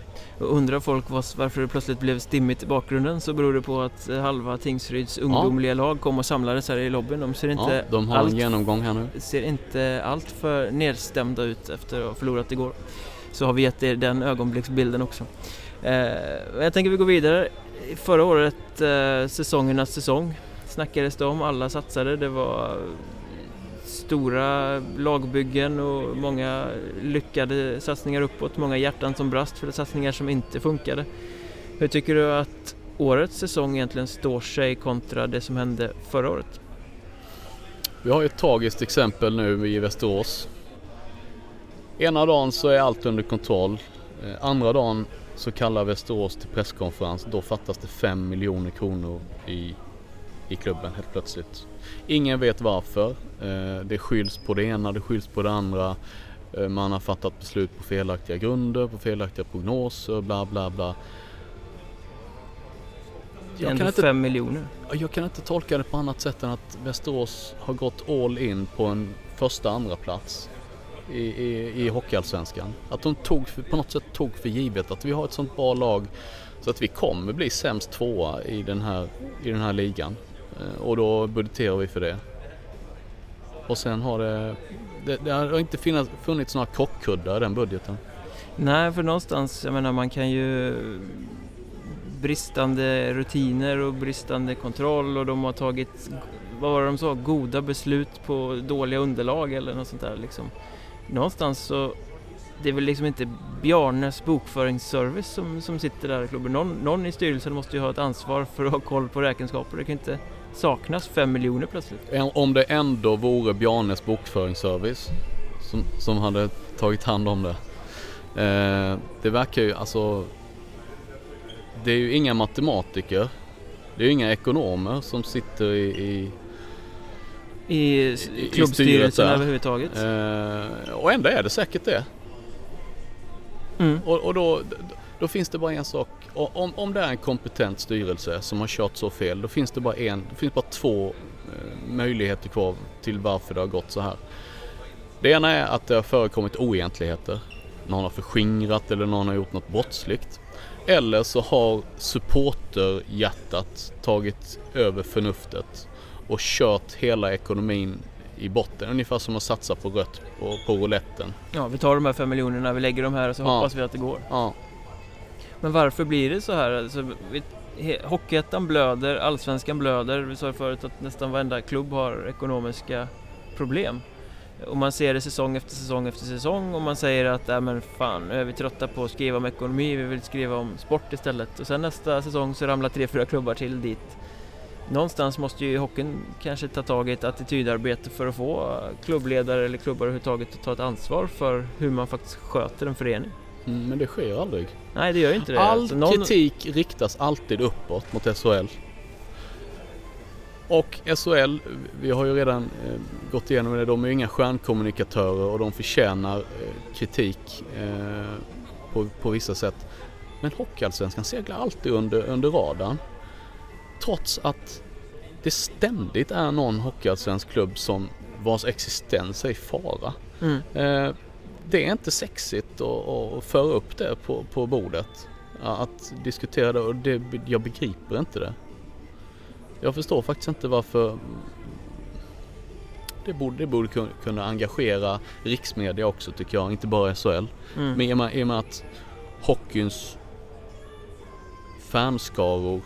Undrar folk varför det plötsligt blev stimmigt i bakgrunden så beror det på att eh, halva Tingsryds ungdomliga ja. lag kom och samlades här i lobbyn. De ser inte, ja, de har allt, en genomgång här nu. ser inte allt för nedstämda ut efter att ha förlorat igår. Så har vi gett er den ögonblicksbilden också. Eh, jag tänker vi går vidare. Förra året, eh, säsongernas säsong, snackades det om. Alla satsade. Det var stora lagbyggen och många lyckade satsningar uppåt, många hjärtan som brast för satsningar som inte funkade. Hur tycker du att årets säsong egentligen står sig kontra det som hände förra året? Vi har ett tragiskt exempel nu i Västerås. Ena dagen så är allt under kontroll. Eh, andra dagen så kallar Västerås till presskonferens. Då fattas det 5 miljoner kronor i, i klubben helt plötsligt. Ingen vet varför. Eh, det skylls på det ena, det skylls på det andra. Eh, man har fattat beslut på felaktiga grunder, på felaktiga prognoser, bla bla bla. Jag kan inte, fem miljoner. Jag kan inte tolka det på annat sätt än att Västerås har gått all in på en första andra plats i, i, i Hockeyallsvenskan. Att de tog, på något sätt tog för givet att vi har ett sånt bra lag så att vi kommer bli sämst tvåa i den här, i den här ligan. Eh, och då budgeterar vi för det. Och sen har det, det, det har inte funnits, funnits några krockkuddar i den budgeten. Nej, för någonstans, jag menar man kan ju bristande rutiner och bristande kontroll och de har tagit, vad var det de sa, goda beslut på dåliga underlag eller något sånt där liksom. Någonstans så, det är väl liksom inte Bjarnes bokföringsservice som, som sitter där i klubben. Någon, någon i styrelsen måste ju ha ett ansvar för att ha koll på räkenskaper. Det kan inte saknas fem miljoner plötsligt. Om det ändå vore Bjarnes bokföringsservice som, som hade tagit hand om det. Eh, det verkar ju alltså det är ju inga matematiker. Det är ju inga ekonomer som sitter i, i I I- i klubbstyrelsen där. överhuvudtaget. eh, och ändå är det säkert det. Mm. Och, och då, då finns det bara en sak. Och Om, om det är en kompetent styrelse som har kört så fel, då finns det bara en, det finns bara två eh, möjligheter kvar till varför det har gått så här. Det ena är att det har förekommit oegentligheter. Någon har förskingrat eller någon har gjort något brottsligt. Eller så har supporterhjärtat tagit över förnuftet och kört hela ekonomin i botten. Ungefär som att satsa på rött på, på rouletten. Ja, vi tar de här fem miljonerna, vi lägger dem här och så Ja. hoppas vi att det går. Ja, men varför blir det så här? Alltså, Hockeyettan blöder, Allsvenskan blöder. Vi sa förut att nästan varenda klubb har ekonomiska problem. Och man ser det säsong efter säsong efter säsong och man säger att äh, men fan, nu är vi trötta på att skriva om ekonomi, vi vill skriva om sport istället. Och sen nästa säsong så ramlar tre, fyra klubbar till dit. Någonstans måste ju hockeyn kanske ta tag i ett attitydarbete för att få klubbledare eller klubbar överhuvudtaget att ta ett ansvar för hur man faktiskt sköter en förening mm, men det sker aldrig. Nej, det gör ju inte det. All Alltså, någon- kritik riktas alltid uppåt mot SHL. Och SHL, vi har ju redan eh, gått igenom det, de är ju inga stjärnkommunikatörer och de förtjänar eh, kritik eh, på, på vissa sätt. Men Hockeyallsvenskan seglar alltid under, under radarn. Trots att det ständigt är någon hockeyallsvensk klubb som vars existens är i fara. Mm. Det är inte sexigt att, föra upp det på, på bordet. Att diskutera det och det, jag begriper inte det. Jag förstår faktiskt inte varför det borde, det borde kun- kunna engagera riksmedia också tycker jag, inte bara SHL. Mm. Men i och med, i och med att hockeyns fanskaror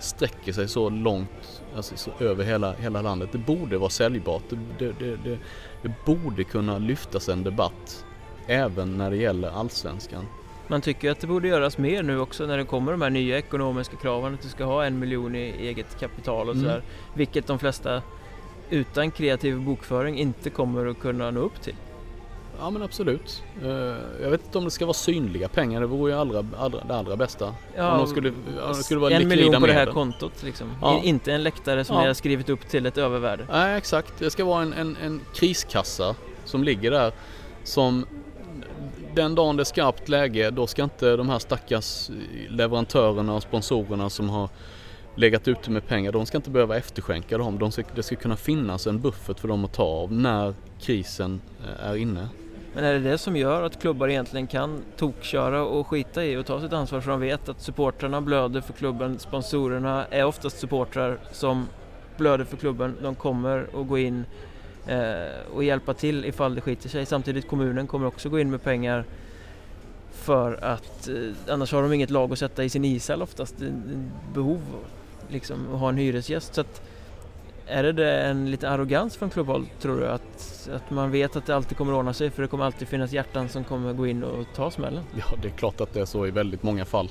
sträcker sig så långt alltså så över hela, hela landet. Det borde vara säljbart. Det, det, det, det, det borde kunna lyftas en debatt även när det gäller allsvenskan. Man tycker att det borde göras mer nu också när det kommer de här nya ekonomiska kraven att du ska ha en miljon i eget kapital och Mm. sådär. Vilket de flesta utan kreativ bokföring inte kommer att kunna nå upp till. Ja men absolut. Eh, Jag vet inte om det ska vara synliga pengar. Det vore ju allra, allra, det allra bästa. om de skulle, om det skulle vara en miljon på det här medel. kontot liksom. Ja. Inte en läktare som Ja. har skrivit upp till ett övervärde. Nej exakt, det ska vara en, en, en kriskassa som ligger där som den dagen det är skarpt läge då ska inte de här stackars leverantörerna och sponsorerna som har legat ute med pengar, de ska inte behöva efterskänka dem. De ska, det ska kunna finnas en buffert för dem att ta av när krisen eh, är inne. Men är det det som gör att klubbar egentligen kan tokköra och skita i och ta sitt ansvar för de vet att supportrarna blöder för klubben, sponsorerna är oftast supportrar som blöder för klubben. De kommer att gå in Eh, och hjälpa till ifall det skiter sig. Samtidigt kommunen kommer också gå in med pengar för att eh, annars har de inget lag att sätta i sin ishall oftast. Behov liksom att ha en hyresgäst. Så att, är det, det en lite arrogans från klubbhåll tror du? Att, att man vet att det alltid kommer ordna sig för det kommer alltid finnas hjärtan som kommer gå in och ta smällen? Ja, det är klart att det är så i väldigt många fall.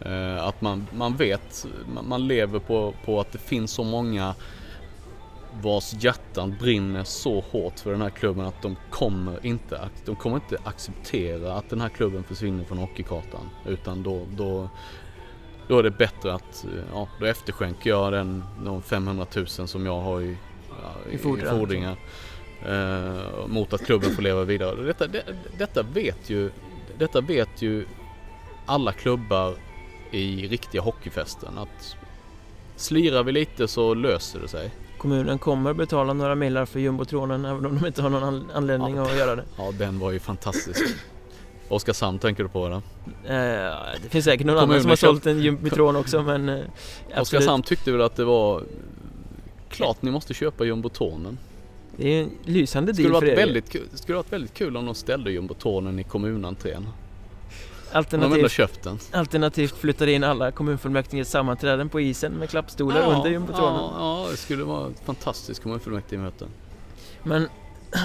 Eh, att man, man vet, man, man lever på, på att det finns så många vars hjärtan brinner så hårt för den här klubben att de kommer inte, de kommer inte acceptera att den här klubben försvinner från hockeykartan. Utan då, då, då är det bättre att, eh, ja, då efterskänker jag den, de 500 000 som jag har i, ja, I fordran. fordringar. Eh, mot att klubben får leva vidare. Detta, det, detta vet ju detta vet ju alla klubbar i riktiga hockeyfesten att slirar vi lite så löser det sig. Kommunen kommer betala några millar för jumbotronen även om de inte har någon an- anledning att göra det. Ja, den var ju fantastisk. Oskarshamn tänker du på eller? Eh, det finns säkert någon annan som har sålt en jumbotron också men eh. Oskarshamn tyckte väl att det var klart ni måste köpa jumbotronen. Det är en lysande Det skulle deal för er. väldigt, kul- det skulle varit väldigt kul om de ställde jumbotronen i kommunentrén. Om de Alternativt, köpt den. alternativt flyttar in alla kommunfullmäktiges sammanträden på isen med klappstolar under jumbotronen. ja, ja, det skulle vara ett fantastiskt kommunfullmäktigemöte. Men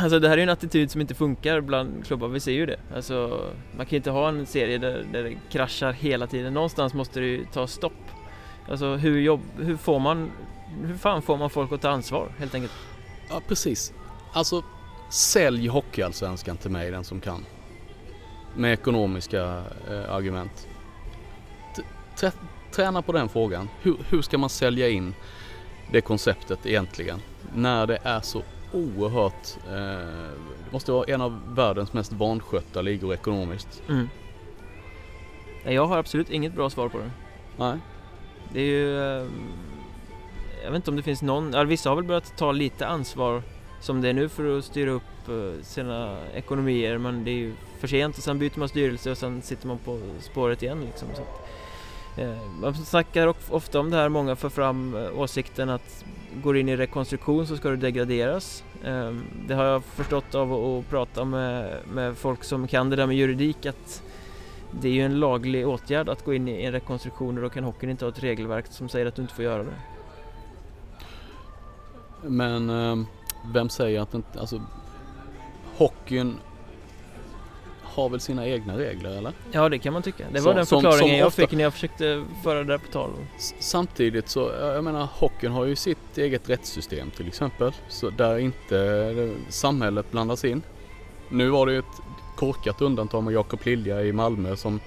alltså det här är ju en attityd som inte funkar bland klubbar, vi ser ju det. Alltså, man kan ju inte ha en serie där, där det kraschar hela tiden. Någonstans måste det ju ta stopp. Alltså hur, jobb, hur får man, hur fan får man folk att ta ansvar helt enkelt? Ja, precis. Alltså, sälj Hockeyallsvenskan till mig den som kan. Med ekonomiska eh, argument. T träna på den frågan. Hur, hur ska man sälja in det konceptet egentligen? När det är så oerhört, eh, det måste vara en av världens mest vanskötta ligor ekonomiskt. Mm. Jag har absolut inget bra svar på det. Nej. Det är ju... Eh, jag vet inte om det finns någon... Vissa har väl börjat ta lite ansvar som det är nu för att styra upp eh, sina ekonomier men det är ju för sent och sen byter man styrelse och sen sitter man på spåret igen liksom. Så att, eh, man snackar ofta om det här, många för fram eh, åsikten att går in i rekonstruktion så ska det degraderas. Eh, det har jag förstått av att prata med, med folk som kan det där med juridik att det är ju en laglig åtgärd att gå in i en rekonstruktion och då kan hockeyn inte ha ett regelverk som säger att du inte får göra det. Men eh, vem säger att inte, alltså hockeyn har väl sina egna regler eller? Ja det kan man tycka. Det var som, den förklaringen som, som jag ofta... fick när jag försökte föra det där på tal. Samtidigt så, jag menar hockeyn har ju sitt eget rättssystem till exempel. Så där inte samhället blandas in. Nu var det ju ett korkat undantag med Jakob Lilja i Malmö som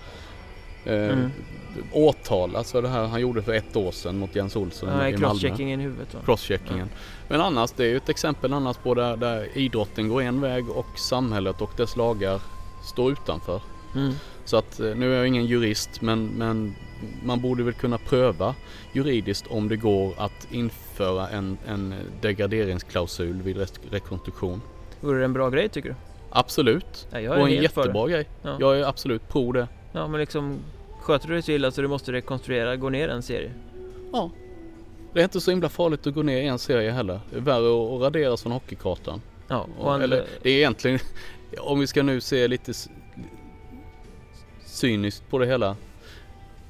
eh, mm. åtalas för det här han gjorde för ett år sedan mot Jens Olsson ja, i Malmö. Crosscheckingen i huvudet va? Crosscheckingen. Ja. Men annars, det är ju ett exempel annars på där, där idrotten går en väg och samhället och dess lagar står utanför. Mm. Så att eh, nu är jag ingen jurist men, men man borde väl kunna pröva juridiskt om det går att införa en, en degraderingsklausul vid rekonstruktion. Vore det en bra grej tycker du? Absolut. Ja, och en jättebra grej. Ja. Jag är absolut pro det. Ja men liksom Sköter du dig så illa så du måste rekonstruera, gå ner en serie? Ja. Det är inte så himla farligt att gå ner en serie heller. Det är värre att raderas från hockeykartan. Ja, och Eller det är egentligen, om vi ska nu se lite cyniskt på det hela.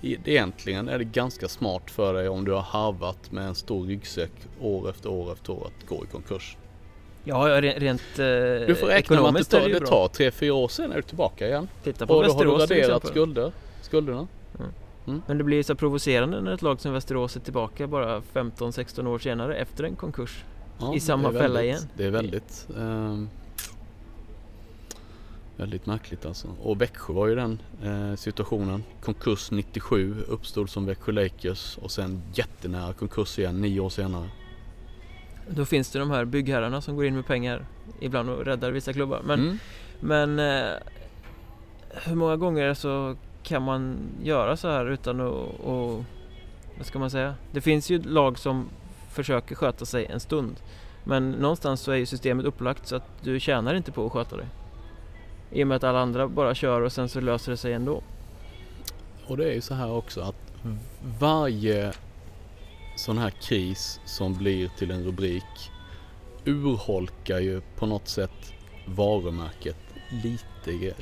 Egentligen är det ganska smart för dig om du har harvat med en stor ryggsäck år efter år efter år att gå i konkurs. Ja, rent eh, Du får räkna med att det tar, det, tar tre, fyra år sen är du tillbaka igen. Titta på och Västerås då har du raderat skulder, skulderna. Mm. Mm. Men det blir så provocerande när ett lag som Västerås är tillbaka bara 15-16 år senare efter en konkurs. Ja, I samma fälla igen. Det är väldigt um, Väldigt märkligt alltså. Och Växjö var ju den eh, situationen. Konkurs 97 uppstod som Växjö Lakers och sen jättenära konkurs igen nio år senare. Då finns det de här byggherrarna som går in med pengar ibland och räddar vissa klubbar. Men, mm. men eh, hur många gånger så kan man göra så här utan att, och, vad ska man säga? Det finns ju lag som försöker sköta sig en stund. Men någonstans så är ju systemet upplagt så att du tjänar inte på att sköta dig. I och med att alla andra bara kör och sen så löser det sig ändå. Och det är ju så här också att varje sån här kris som blir till en rubrik urholkar ju på något sätt varumärket lite,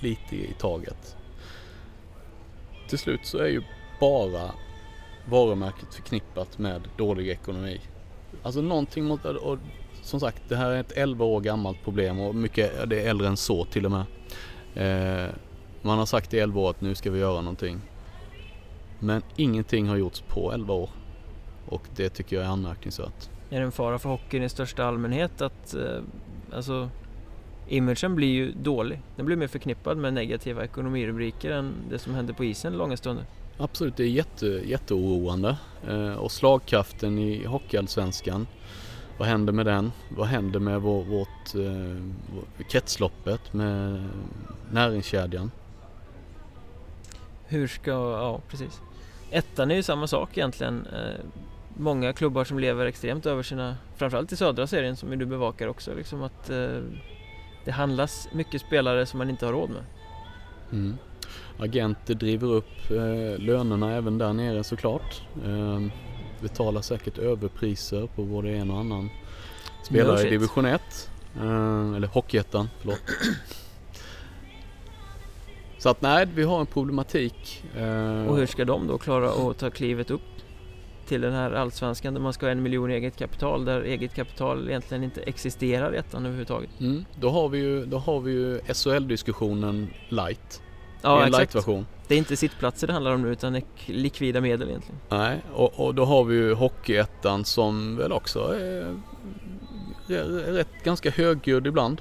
lite i taget. Till slut så är ju bara varumärket förknippat med dålig ekonomi. Alltså någonting mot, och som sagt det här är ett 11 år gammalt problem och mycket, det är äldre än så till och med. Eh, man har sagt i 11 år att nu ska vi göra någonting. Men ingenting har gjorts på 11 år. Och det tycker jag är anmärkningsvärt. Är det en fara för hockeyn i största allmänhet att eh, alltså imagen blir ju dålig. Den blir mer förknippad med negativa ekonomirubriker än det som händer på isen långa stunder. Absolut, det är jätte, jätteoroande. Eh, och slagkraften i Hockeyallsvenskan, vad händer med den? Vad händer med vår, vårt eh, kretsloppet med näringskedjan? Hur ska, ja precis. Ettan är ju samma sak egentligen. Eh, många klubbar som lever extremt över sina, framförallt i södra serien som du bevakar också, liksom att det handlas mycket spelare som man inte har råd med. Mm. Agenter driver upp eh, lönerna även där nere såklart. Eh, betalar säkert överpriser på både en och annan spelare no i division 1. Eh, eller Hockeyettan, förlåt. Så att nej, vi har en problematik. Eh, och hur ska de då klara att ta klivet upp till den här allsvenskan där man ska ha en miljon eget kapital där eget kapital egentligen inte existerar i ettan överhuvudtaget. Mm, då har vi ju, då har vi ju SHL-diskussionen light. Ja, en light-version. Det är inte sittplatser det handlar om nu utan likvida medel egentligen. Nej, och, och då har vi ju Hockeyettan som väl också är, är rätt ganska högljudd ibland.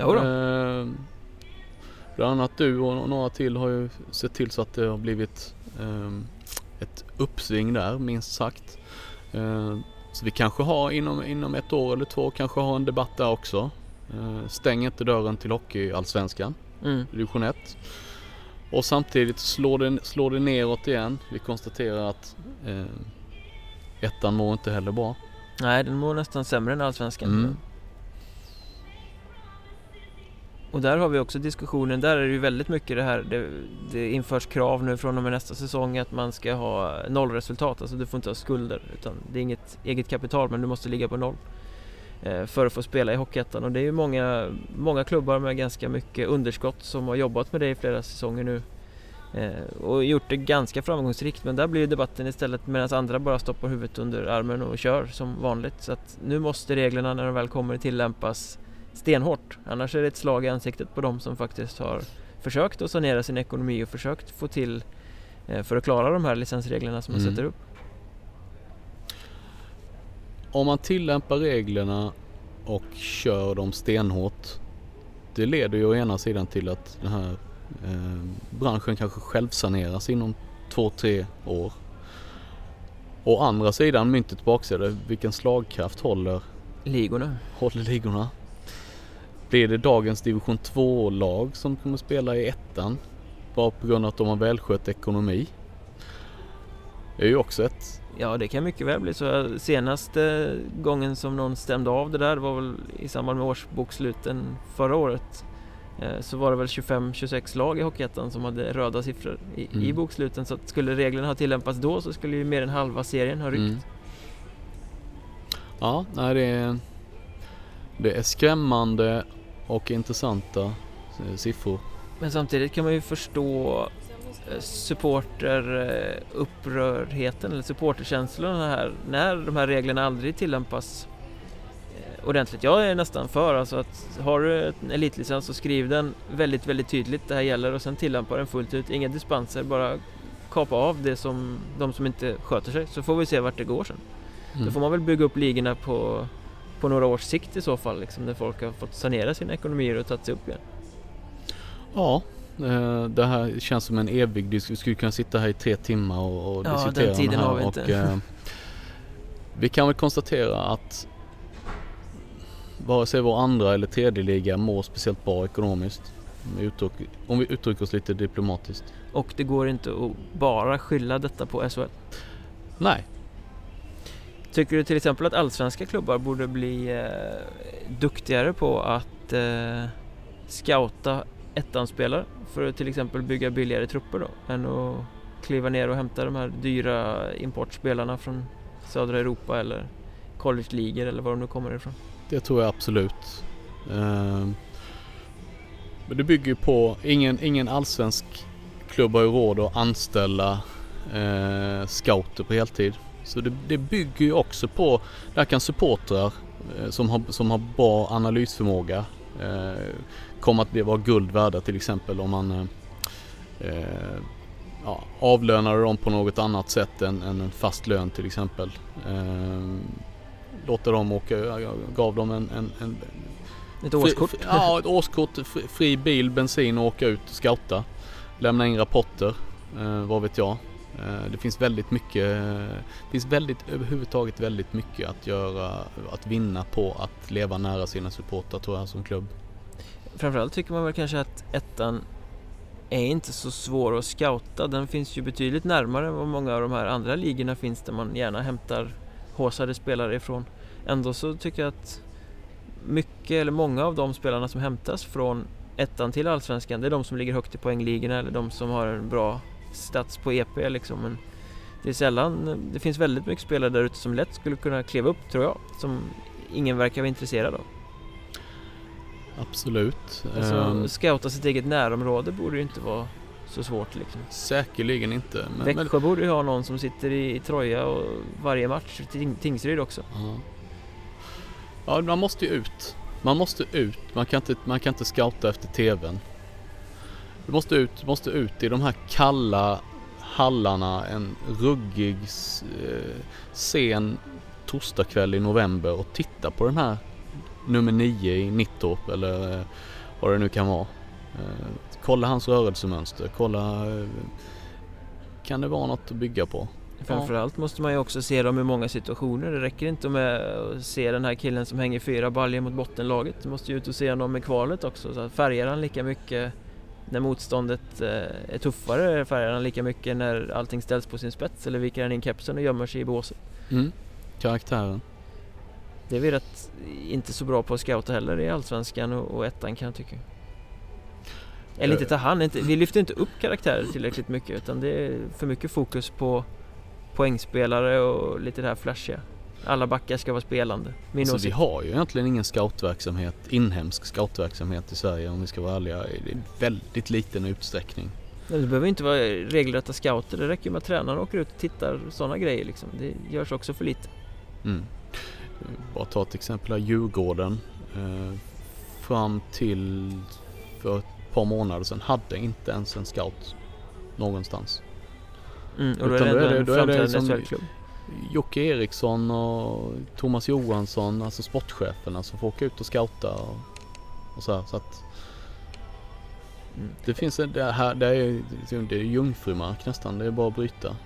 Jo då. Eh, bland annat du och några till har ju sett till så att det har blivit eh, ett uppsving där minst sagt. Eh, så vi kanske har inom, inom ett år eller två kanske har en debatt där också. Eh, stäng inte dörren till Hockeyallsvenskan, mm. division 1. Och samtidigt slår det, slår det neråt igen. Vi konstaterar att eh, ettan mår inte heller bra. Nej, den mår nästan sämre än allsvenskan. Mm. Och där har vi också diskussionen, där är det ju väldigt mycket det här det, det införs krav nu från och med nästa säsong att man ska ha nollresultat, alltså du får inte ha skulder utan det är inget eget kapital men du måste ligga på noll eh, för att få spela i Hockeyettan. Och det är ju många, många klubbar med ganska mycket underskott som har jobbat med det i flera säsonger nu eh, och gjort det ganska framgångsrikt. Men där blir debatten istället medan andra bara stoppar huvudet under armen och kör som vanligt. Så att nu måste reglerna när de väl kommer tillämpas stenhårt. Annars är det ett slag i ansiktet på dem som faktiskt har försökt att sanera sin ekonomi och försökt få till eh, för att klara de här licensreglerna som man mm. sätter upp. Om man tillämpar reglerna och kör dem stenhårt det leder ju å ena sidan till att den här eh, branschen kanske självsaneras inom två, tre år. Å andra sidan, myntet baksida, vilken slagkraft håller ligorna? Håller ligorna? Blir det dagens division 2-lag som kommer spela i ettan? Bara på grund av att de har välskött ekonomi? Det är ju också ett... Ja, det kan mycket väl bli så. Senaste gången som någon stämde av det där var väl i samband med årsboksluten förra året. Eh, så var det väl 25-26 lag i Hockeyettan som hade röda siffror i, mm. i boksluten. Så att skulle reglerna ha tillämpats då så skulle ju mer än halva serien ha ryckt. Mm. Ja, nej det är, det är skrämmande och intressanta eh, siffror. Men samtidigt kan man ju förstå eh, supporterupprördheten eller supporterkänslorna här när de här reglerna aldrig tillämpas eh, ordentligt. Jag är nästan för alltså att har du en elitlicens så skriv den väldigt, väldigt tydligt det här gäller och sen tillämpa den fullt ut. Inga dispenser, bara kapa av det som de som inte sköter sig så får vi se vart det går sen. Mm. Då får man väl bygga upp ligorna på på några års sikt i så fall, liksom, när folk har fått sanera sina ekonomier och tagit sig upp igen. Ja, eh, det här känns som en evig diskussion. Vi skulle kunna sitta här i tre timmar och, och ja, diskutera den tiden det här. Har vi, inte. Och, eh, vi kan väl konstatera att vare sig vår andra eller tredje liga mår speciellt bra ekonomiskt. Om vi uttrycker oss lite diplomatiskt. Och det går inte att bara skylla detta på SHL? Nej, Tycker du till exempel att allsvenska klubbar borde bli eh, duktigare på att eh, scouta ettanspelare för att till exempel bygga billigare trupper då än att kliva ner och hämta de här dyra importspelarna från södra Europa eller college-ligor eller var de nu kommer ifrån? Det tror jag absolut. Eh, men det bygger ju på, ingen, ingen allsvensk klubb har ju råd att anställa eh, scouter på heltid. Så det, det bygger ju också på, där kan supportrar eh, som har, som har bra analysförmåga eh, komma att vara guld värda till exempel om man eh, eh ja, avlönade dem på något annat sätt än, än en fast lön till exempel. Eh, låter dem åka, gav dem en, en, en ett årskort? Fri, ja, ett årskort, fri bil, bensin och åka ut och scouta. Lämna in rapporter, eh, vad vet jag. Eh, det finns väldigt mycket, det finns väldigt, överhuvudtaget väldigt mycket att göra, att vinna på att leva nära sina supportrar tror jag som klubb. Framförallt tycker man väl kanske att ettan är inte så svår att scouta. Den finns ju betydligt närmare än vad många av de här andra ligorna finns där man gärna hämtar håsade spelare ifrån. Ändå så tycker jag att mycket eller många av de spelarna som hämtas från ettan till allsvenskan det är de som ligger högt i poängligorna eller de som har en bra stats på EP liksom men det är sällan, det finns väldigt mycket spelare där ute som lätt skulle kunna kliva upp tror jag som ingen verkar vara intresserad av. Absolut. Alltså, um, scouta sitt eget närområde borde ju inte vara så svårt liksom. Säkerligen inte. Men, Växjö men... borde ju ha någon som sitter i, i Troja och varje match, ting, Tingsryd också. Ja. ja, man måste ju ut. Man måste ut. Man kan inte, man kan inte scouta efter TVn. Du måste ut, du måste ut i de här kalla hallarna en ruggig eh, sen torsdagkväll i november och titta på den här nummer 9 i Nittorp eller eh, vad det nu kan vara. Eh, kolla hans rörelsemönster, kolla kan det vara något att bygga på? Framförallt måste man ju också se dem i många situationer. Det räcker inte med att se den här killen som hänger fyra baljor mot bottenlaget. Du måste ju ut och se honom i kvalet också. Så färgar han lika mycket när motståndet eh, är tuffare? Färgar han lika mycket när allting ställs på sin spets? Eller viker han in kepsen och gömmer sig i båset? Mm. Karaktären. Det är vi rätt inte så bra på att scouta heller i Allsvenskan och, och ettan kan jag tycka. Eller inte ta hand, inte, vi lyfter inte upp karaktärer tillräckligt mycket utan det är för mycket fokus på poängspelare och lite det här flashiga. Alla backar ska vara spelande. Min alltså, vi har ju egentligen ingen scoutverksamhet, inhemsk scoutverksamhet i Sverige om vi ska vara ärliga. I väldigt liten utsträckning. Det behöver inte vara regelrätta scouter. Det räcker med att tränarna åker ut och tittar sådana grejer liksom. Det görs också för lite. Mm. Bara ta ett exempel här, Djurgården. Eh, fram till för ett par månader sedan hade inte ens en scout någonstans. Mm, och då är det, då är det, då är det liksom Jocke Eriksson och Thomas Johansson, alltså sportcheferna som får åka ut och scouta och, och så här, så att. Det finns en, det här, det är, det är jungfrumark nästan, det är bara att bryta.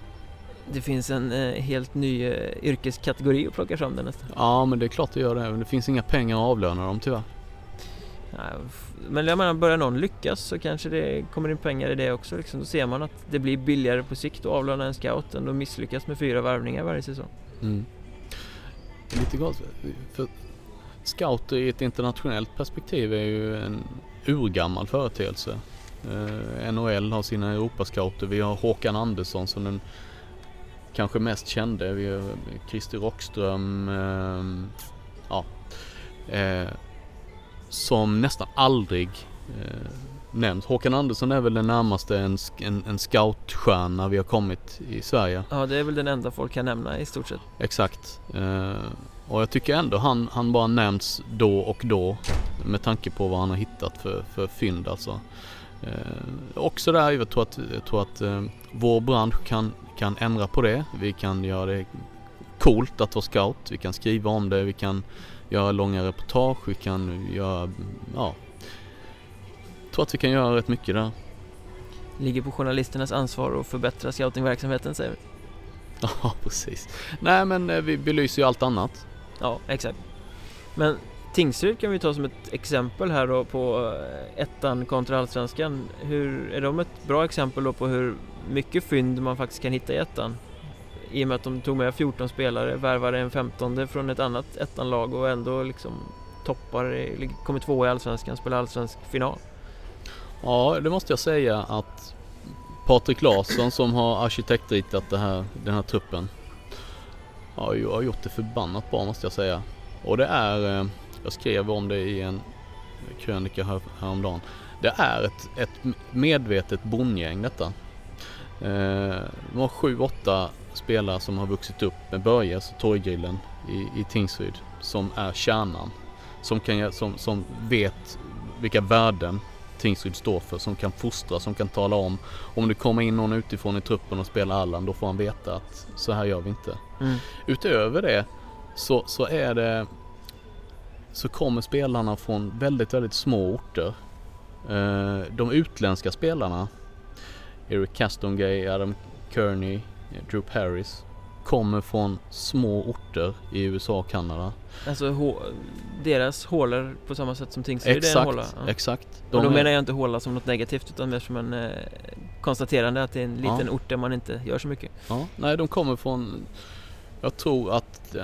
Det finns en eh, helt ny eh, yrkeskategori att plocka fram där nästan. Ja men det är klart det gör det, men det finns inga pengar att avlöna dem tyvärr. Men jag menar, börjar någon lyckas så kanske det kommer in pengar i det också. Liksom. Då ser man att det blir billigare på sikt att avlöna en scout än att misslyckas med fyra värvningar varje säsong. Mm. Lite gott. För scouter i ett internationellt perspektiv är ju en urgammal företeelse. Eh, NHL har sina Europascouter. Vi har Håkan Andersson som den kanske mest kände. Vi har Christer Rockström. Eh, ja. Eh, som nästan aldrig eh, nämns. Håkan Andersson är väl den närmaste en, en, en scoutstjärna vi har kommit i Sverige. Ja, det är väl den enda folk kan nämna i stort sett. Exakt. Eh, och jag tycker ändå han, han bara nämns då och då med tanke på vad han har hittat för, för fynd alltså. Eh, också där, jag tror att, jag tror att eh, vår bransch kan, kan ändra på det. Vi kan göra det coolt att vara scout. Vi kan skriva om det. Vi kan göra långa reportage, vi kan göra, ja. Jag tror att vi kan göra rätt mycket där. Ligger på journalisternas ansvar att förbättra scoutingverksamheten säger vi. Ja, precis. Nej men eh, vi belyser ju allt annat. Ja, exakt. Men Tingsryd kan vi ta som ett exempel här då på eh, ettan kontra allsvenskan. Hur, är de ett bra exempel då på hur mycket fynd man faktiskt kan hitta i ettan? I och med att de tog med 14 spelare, värvade en 15 från ett annat ettanlag och ändå liksom toppar, kommer tvåa i Allsvenskan, spelar allsvensk final. Ja, det måste jag säga att Patrik Larsson som har arkitektritat det här, den här truppen har gjort det förbannat bra måste jag säga. Och det är, eh, jag skrev om det i en krönika här, häromdagen. Det är ett, ett medvetet bondgäng detta. Eh, de har sju, åtta spelare som har vuxit upp med Börjes och Torggrillen i, i Tingsryd som är kärnan. Som, kan, som, som vet vilka värden Tingsryd står för, som kan fostra, som kan tala om. Om det kommer in någon utifrån i truppen och spelar Allan, då får han veta att så här gör vi inte. Mm. Utöver det så, så är det så kommer spelarna från väldigt, väldigt små orter. Eh, de utländska spelarna, Eric Castongay, Adam Kearney, Drew Harris kommer från små orter i USA och Kanada. Alltså deras hålor på samma sätt som Tingsryd exakt, är en håla? Ja. Exakt. De och då är... menar jag inte håla som något negativt utan mer som en eh, konstaterande att det är en liten ja. ort där man inte gör så mycket. Ja, nej de kommer från Jag tror att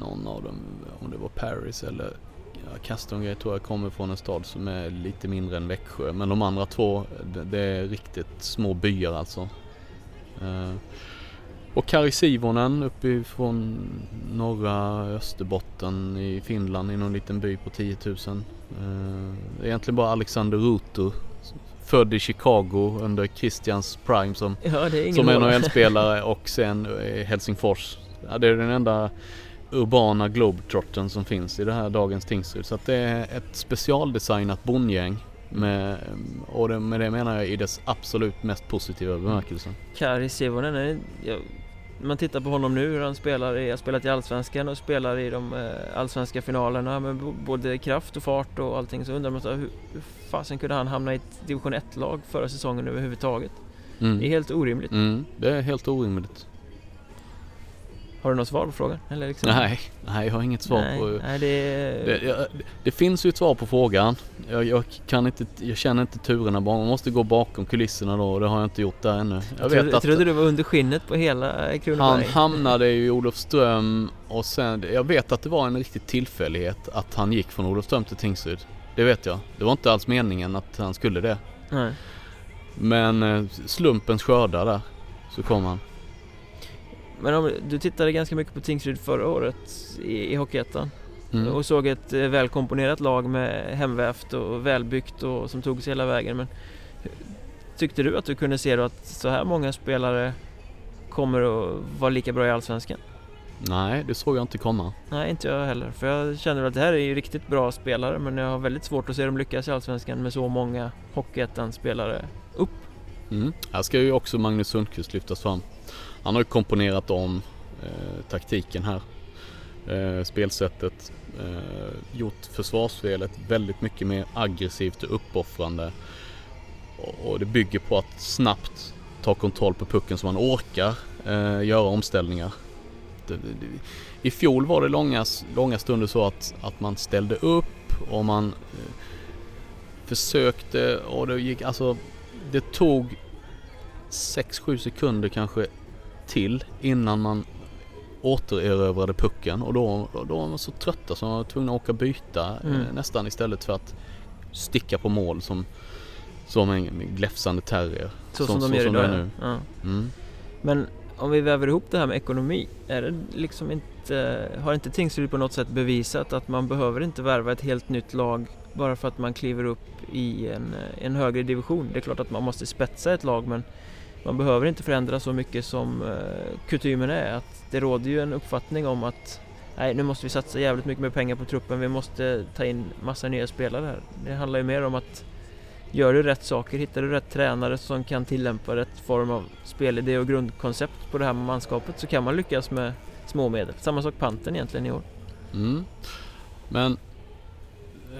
någon av dem, om det var Paris eller ja, Kastonga tror jag kommer från en stad som är lite mindre än Växjö men de andra två det, det är riktigt små byar alltså. Uh, och Kari Sivonen uppifrån norra Österbotten i Finland i någon liten by på 10 000. Eh, egentligen bara Alexander Ruto född i Chicago under Christians prime som, ja, som NHL-spelare och sen Helsingfors. Ja, det är den enda urbana globetrotten som finns i det här dagens Tingsryd. Så att det är ett specialdesignat bondgäng med, och det, med det menar jag i dess absolut mest positiva bemärkelse. Kari Sivonen, jag man tittar på honom nu hur han spelar, i, har spelat i Allsvenskan och spelar i de eh, allsvenska finalerna med både kraft och fart och allting så undrar man så, hur, hur fasen kunde han hamna i ett division 1-lag förra säsongen överhuvudtaget? Mm. Det är helt orimligt. Mm, det är helt orimligt. Har du något svar på frågan? Eller liksom? Nej, nej, jag har inget svar nej, på... Nej, det... Det, jag, det finns ju ett svar på frågan. Jag, jag, kan inte, jag känner inte turerna bara. Man måste gå bakom kulisserna då och det har jag inte gjort där ännu. Jag, jag, vet trodde, att, trodde du var under skinnet på hela Kronoberg. Han hamnade i Olofström och sen, jag vet att det var en riktig tillfällighet att han gick från Olofström till Tingsryd. Det vet jag. Det var inte alls meningen att han skulle det. Nej. Men eh, slumpens skördar där, så kom han. Men om du tittade ganska mycket på Tingsryd förra året i, i Hockeyettan mm. och såg ett eh, välkomponerat lag med hemvävt och välbyggt och som tog sig hela vägen. Men tyckte du att du kunde se då att så här många spelare kommer att vara lika bra i Allsvenskan? Nej, det såg jag inte komma. Nej, inte jag heller. För jag känner att det här är ju riktigt bra spelare men jag har väldigt svårt att se dem lyckas i Allsvenskan med så många Hockeyettan-spelare upp. Mm. Här ska ju också Magnus Sundqvist lyftas fram. Han har ju komponerat om eh, taktiken här. Eh, spelsättet. Eh, gjort försvarsspelet väldigt mycket mer aggressivt och uppoffrande. Och, och det bygger på att snabbt ta kontroll på pucken så man orkar eh, göra omställningar. Det, det, det, I fjol var det långa, långa stunder så att, att man ställde upp och man eh, försökte och det gick alltså det tog 6-7 sekunder kanske till innan man återerövrade pucken och då, då var man så trötta så man var tvungna att åka byta eh, mm. nästan istället för att sticka på mål som, som en gläfsande terrier. Så som, som de gör idag nu. Ja. Mm. Men om vi väver ihop det här med ekonomi, är det liksom inte, har inte Tingsryd på något sätt bevisat att man behöver inte värva ett helt nytt lag bara för att man kliver upp i en, en högre division? Det är klart att man måste spetsa ett lag men man behöver inte förändra så mycket som eh, kutymen är. Att det råder ju en uppfattning om att nej, nu måste vi satsa jävligt mycket mer pengar på truppen. Vi måste ta in massa nya spelare här. Det handlar ju mer om att gör du rätt saker, hittar du rätt tränare som kan tillämpa rätt form av spelidé och grundkoncept på det här manskapet så kan man lyckas med små medel. Samma sak panten egentligen i år. Mm. Men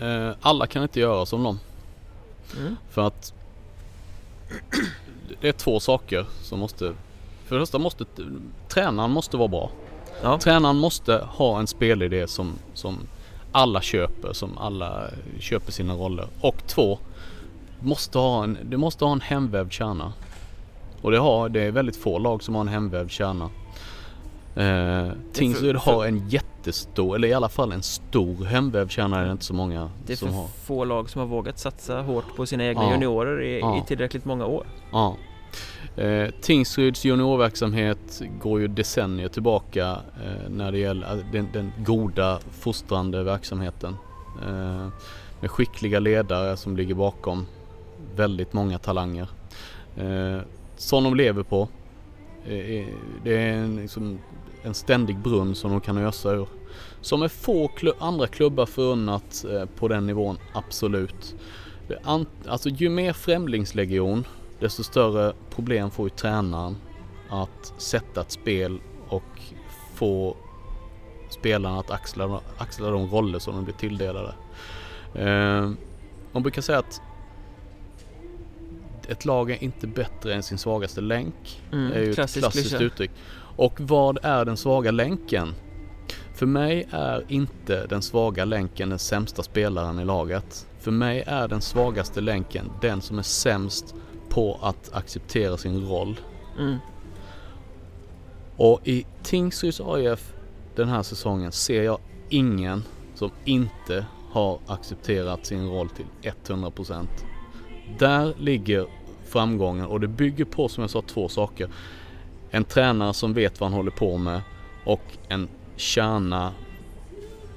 eh, alla kan inte göra som dem. Mm. För att det är två saker som måste... För det första måste tränaren måste vara bra. Ja. Tränaren måste ha en spelidé som, som alla köper, som alla köper sina roller. Och två, måste ha en, du måste ha en hemvävd kärna. Och det, har, det är väldigt få lag som har en hemvävd kärna. Eh, Tingsryd har en jättestor, eller i alla fall en stor hemvävd kärna är det inte så många Det är som för har. få lag som har vågat satsa hårt på sina egna ja. juniorer i, ja. i tillräckligt många år. Ja. Eh, Tingsryds juniorverksamhet går ju decennier tillbaka eh, när det gäller eh, den, den goda fostrande verksamheten. Eh, med skickliga ledare som ligger bakom väldigt många talanger. Eh, som de lever på. Eh, det är en, liksom, en ständig brunn som de kan ösa ur. Som är få kl andra klubbar förunnat eh, på den nivån, absolut. Eh, Det, alltså ju mer främlingslegion desto större problem får ju tränaren att sätta ett spel och få spelarna att axla, axla de roller som de blir tilldelade. Eh, man brukar säga att ett lag är inte bättre än sin svagaste länk. Mm, är ju ett klassiskt uttryck. Och vad är den svaga länken? För mig är inte den svaga länken den sämsta spelaren i laget. För mig är den svagaste länken den som är sämst på att acceptera sin roll. Mm. Och i Tingsryds AIF den här säsongen ser jag ingen som inte har accepterat sin roll till 100%. Där ligger framgången och det bygger på som jag sa två saker. En tränare som vet vad han håller på med och en kärna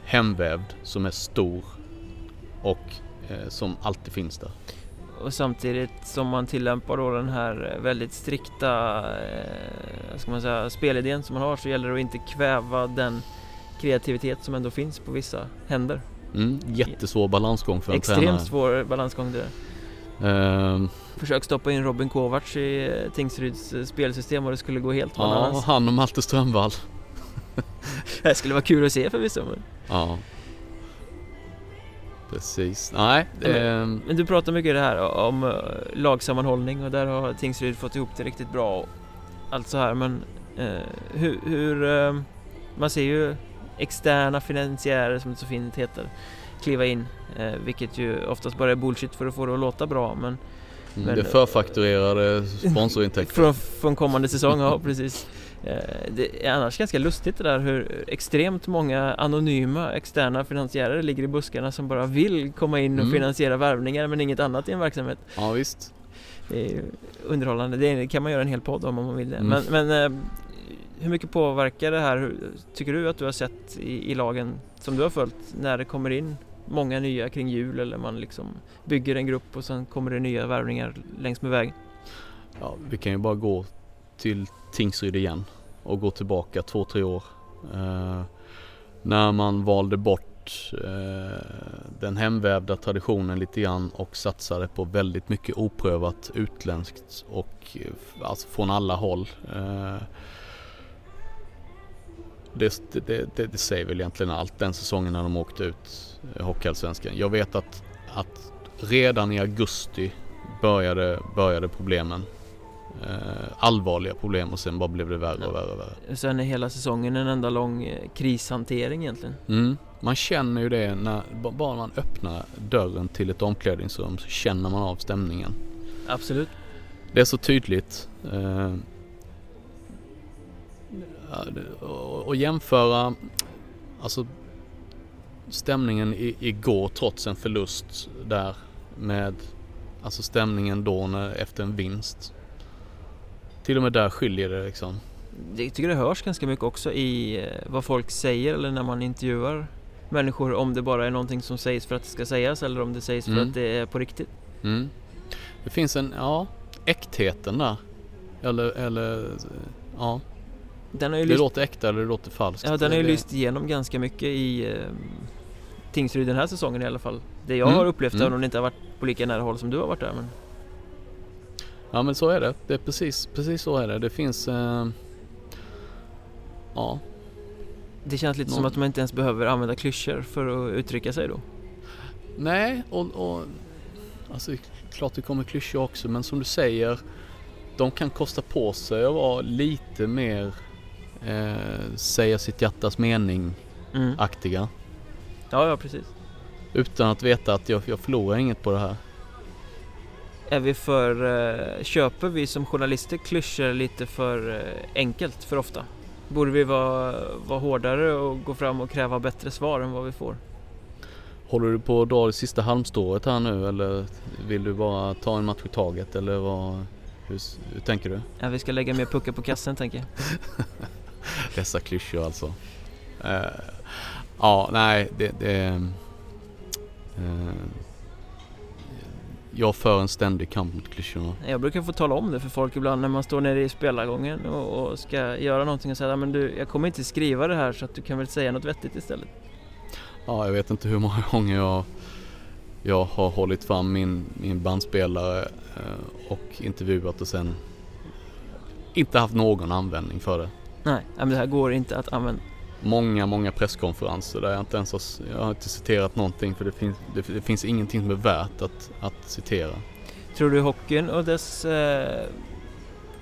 hemvävd som är stor och eh, som alltid finns där. Och samtidigt som man tillämpar då den här väldigt strikta eh, ska man säga, spelidén som man har så gäller det att inte kväva den kreativitet som ändå finns på vissa händer. Mm, jättesvår balansgång för en Extremt tränare. svår balansgång det Uh, Försök stoppa in Robin Kovacs i eh, Tingsryds eh, spelsystem och det skulle gå helt ja, bananas. han och Malte Strömvall. Det skulle vara kul att se förvisso. Ja. Precis. Nej. Men, men du pratar mycket det här om uh, lagsammanhållning och där har Tingsryd fått ihop det riktigt bra och allt så här men uh, hur, hur uh, man ser ju externa finansiärer som det så fint heter kliva in vilket ju oftast bara är bullshit för att få det att låta bra men Mm, men, det förfakturerade sponsorintäkter. från, från kommande säsong, ja precis. Eh, det är annars ganska lustigt det där hur extremt många anonyma externa finansiärer ligger i buskarna som bara vill komma in och mm. finansiera värvningar men inget annat i en verksamhet. Ja visst. Det är underhållande, det kan man göra en hel podd om om man vill det. Mm. Men, men eh, hur mycket påverkar det här, tycker du att du har sett i, i lagen som du har följt när det kommer in många nya kring jul eller man liksom bygger en grupp och sen kommer det nya värvningar längs med vägen? Ja, vi kan ju bara gå till Tingsryd igen och gå tillbaka två, tre år. Eh, när man valde bort eh, den hemvävda traditionen lite grann och satsade på väldigt mycket oprövat utländskt och eh, alltså från alla håll. Eh, det, det, det, det, säger väl egentligen allt den säsongen när de åkte ut Hockeyallsvenskan. Jag vet att, att redan i augusti började, började problemen eh, allvarliga problem och sen bara blev det värre och värre och värre. Sen är hela säsongen en enda lång eh, krishantering egentligen. Mm. Man känner ju det när bara man öppnar dörren till ett omklädningsrum så känner man av stämningen. Absolut. Det är så tydligt. Eh, och jämföra alltså stämningen igår trots en förlust där med alltså stämningen då när, efter en vinst. Till och med där skiljer det liksom. Jag tycker det hörs ganska mycket också i eh, vad folk säger eller när man intervjuar människor om det bara är någonting som sägs för att det ska sägas eller om det sägs för mm. att det är på riktigt. Mm. Det finns en, ja, äktheten där. Eller, eller, ja. Den har ju det lyst... låter äkta eller det låter falskt. Ja, den har ju lyst igenom ganska mycket i eh, Tingsryd den här säsongen i alla fall. Det jag mm. har upplevt, mm. även om det inte har varit på lika nära håll som du har varit där. Men... Ja men så är det. Det är precis, precis så är det. Det finns... Eh, ja. Det känns lite Någon... som att man inte ens behöver använda klyschor för att uttrycka sig då. Nej, och, och alltså klart det kommer klyschor också men som du säger de kan kosta på sig att vara lite mer eh, säga sitt hjärtas mening mm. Ja, ja precis. Utan att veta att jag, jag förlorar inget på det här. Är vi för, eh, köper vi som journalister klyschor lite för eh, enkelt för ofta? Borde vi vara, vara hårdare och gå fram och kräva bättre svar än vad vi får? Håller du på att dra det sista halmstrået här nu eller vill du bara ta en match i taget eller vad, hur, hur tänker du? Ja, vi ska lägga mer puckar på kassen tänker jag. Dessa klyschor alltså. Uh, ja, nej, det... det uh, jag för en ständig kamp mot klyschorna. Jag brukar få tala om det för folk ibland när man står nere i spelargången och, och ska göra någonting och säga men du, jag kommer inte skriva det här så att du kan väl säga något vettigt istället. Ja, jag vet inte hur många gånger jag, jag har hållit fram min, min bandspelare eh, och intervjuat och sen inte haft någon användning för det. Nej, men det här går inte att använda. Många, många presskonferenser där jag inte ens har, jag har inte citerat någonting för det finns, det, det finns ingenting som är värt att, att citera. Tror du hockeyn och dess eh,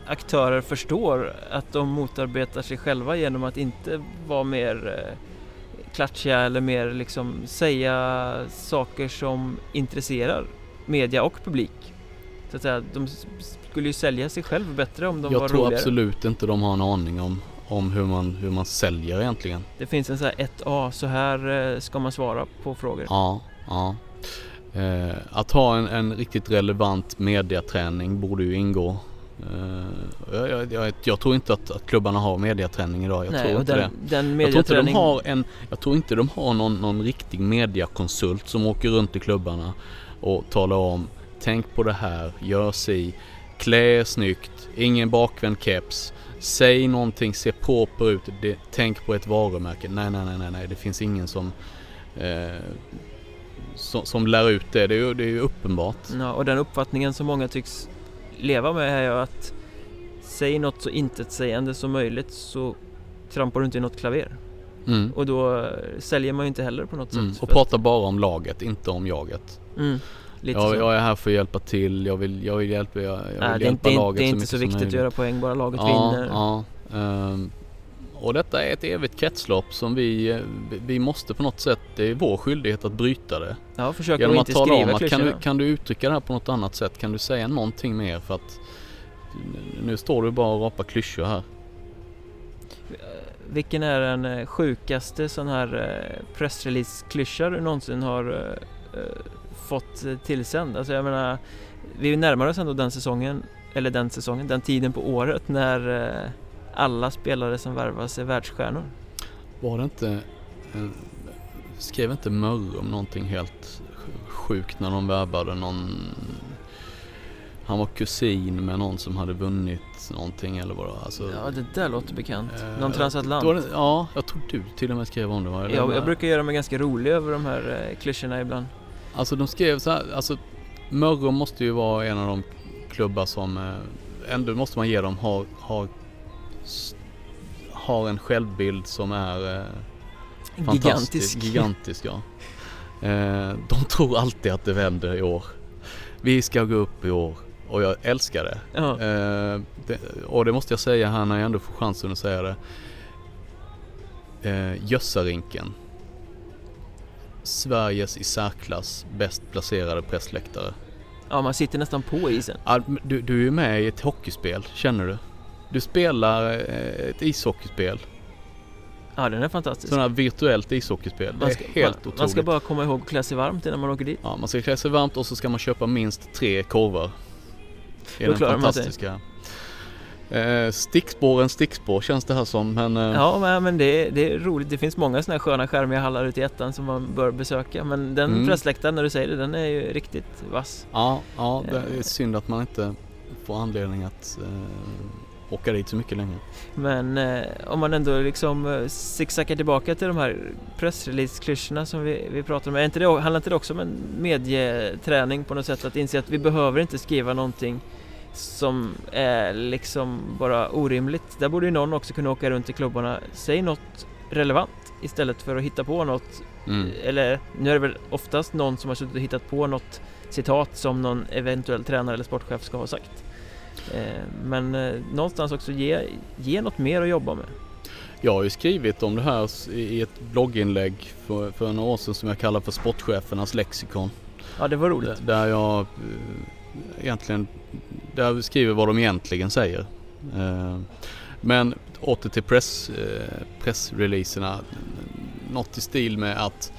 aktörer förstår att de motarbetar sig själva genom att inte vara mer eh, klatschiga eller mer liksom säga saker som intresserar media och publik? Så att säga, de skulle ju sälja sig själv bättre om de jag var roligare. Jag tror absolut inte de har en aning om, om hur, man, hur man säljer egentligen. Det finns en sån här 1A, så här eh, ska man svara på frågor. Ja, ja. Eh, att ha en, en, riktigt relevant mediaträning borde ju ingå. Eh, jag, jag, jag, tror inte att, att klubbarna har mediaträning idag. Jag Nej, tror inte den, det. Den jag, tror inte de har en, jag tror inte de har någon, någon riktig mediakonsult som åker runt i klubbarna och talar om Tänk på det här, gör si Klä snyggt, ingen bakvänd keps. Säg någonting, se proper ut. Det, tänk på ett varumärke. Nej, nej, nej, nej, nej. Det finns ingen som... Eh, som, som lär ut det. Det är ju, det är ju uppenbart. Ja, och den uppfattningen som många tycks leva med är ju att säg något så intetsägande som möjligt så trampar du inte i något klaver. Mm. Och då eh, säljer man ju inte heller på något Mm. sätt. Och för prata bara om laget, inte om jaget. att- Mm, lite Jag, så. jag är här för att hjälpa till, jag vill, jag vill hjälpa, jag, jag vill Nej, hjälpa det är laget det är så inte så som viktigt att göra poäng, bara laget ja, vinner. Ja, ehm, och detta är ett evigt kretslopp som vi, eh, vi- måste på något sätt, det är vår skyldighet att bryta det. Ja, försöka Genom att inte tala om skriva att kan du, kan du uttrycka det här på något annat sätt? Kan du säga någonting mer? För att nu står du bara och rapar klyschor här. Vilken är den eh, sjukaste sån här eh, pressrelease-klyscha du någonsin har eh, eh, fått eh, tillsänd? Alltså jag menar, vi närmar oss ändå den säsongen, eller den säsongen, den tiden på året när eh, alla spelare som värvas är världsstjärnor. Var det inte, eh, skrev inte Mörrum någonting helt sjukt när de värvade någon han var kusin med någon som hade vunnit någonting eller vad det var. Alltså, Ja, det där låter bekant. eh, Någon transatlant. det, ja, jag tror du till och med skrev om det va? Var- jag brukar göra mig ganska rolig över de här eh, klyschorna ibland. Alltså de skrev så här, alltså Mörrum måste ju vara en av de klubbar som eh, ändå måste man ge dem har, har, har en självbild som är eh, fantastisk. Gigantisk. Gigantisk ja. Eh, de tror alltid att det vänder i år. Vi ska gå upp i år och jag älskar det. Eh, det. Och det måste jag säga här när jag ändå får chansen att säga det. Eh, Gössarinken. Sveriges i särklass bäst placerade pressläktare. ja, man sitter nästan på isen. Men Du, du är ju med i ett hockeyspel, känner du? Du spelar eh, ett ishockeyspel. Ja, den är fantastisk. Sådant här virtuellt ishockeyspel. Det Man ska, är helt man, otroligt. man ska bara komma ihåg att klä sig varmt innan man åker dit. Ja, man ska klä sig varmt och så ska man köpa minst tre korvar. Det är Då den klarar man sig. Eh, stickspåren stickspår känns det här som men eh, Ja, men, det, är, det är roligt. Det finns många sådana här sköna skärmiga hallar ute i ettan som man bör besöka. Men den Mm. pressläktaren, när du säger det, den är ju riktigt vass. ja, ja, det Eh. är synd att man inte får anledning att eh, åka dit så mycket längre. Men eh, om man ändå liksom eh, zigzaggar tillbaka till de här pressrelease-klyschorna som vi, vi pratar om. Är inte det, handlar inte det också om en medieträning på något sätt? Att inse att vi behöver inte skriva någonting som är liksom bara orimligt. Där borde ju någon också kunna åka runt i klubbarna. Säg något relevant istället för att hitta på något Mm. eller nu är det väl oftast någon som har suttit och hittat på något citat som någon eventuell tränare eller sportchef ska ha sagt. Eh, men eh, någonstans också ge, ge något mer att jobba med. Jag har ju skrivit om det här i ett blogginlägg för, för några år sedan som jag kallar för sportchefernas lexikon. Ja, det var roligt. Där- Där jag eh, egentligen där jag skriver vad de egentligen säger. Eh, Men åter till press, eh, pressreleaserna. Något i stil med att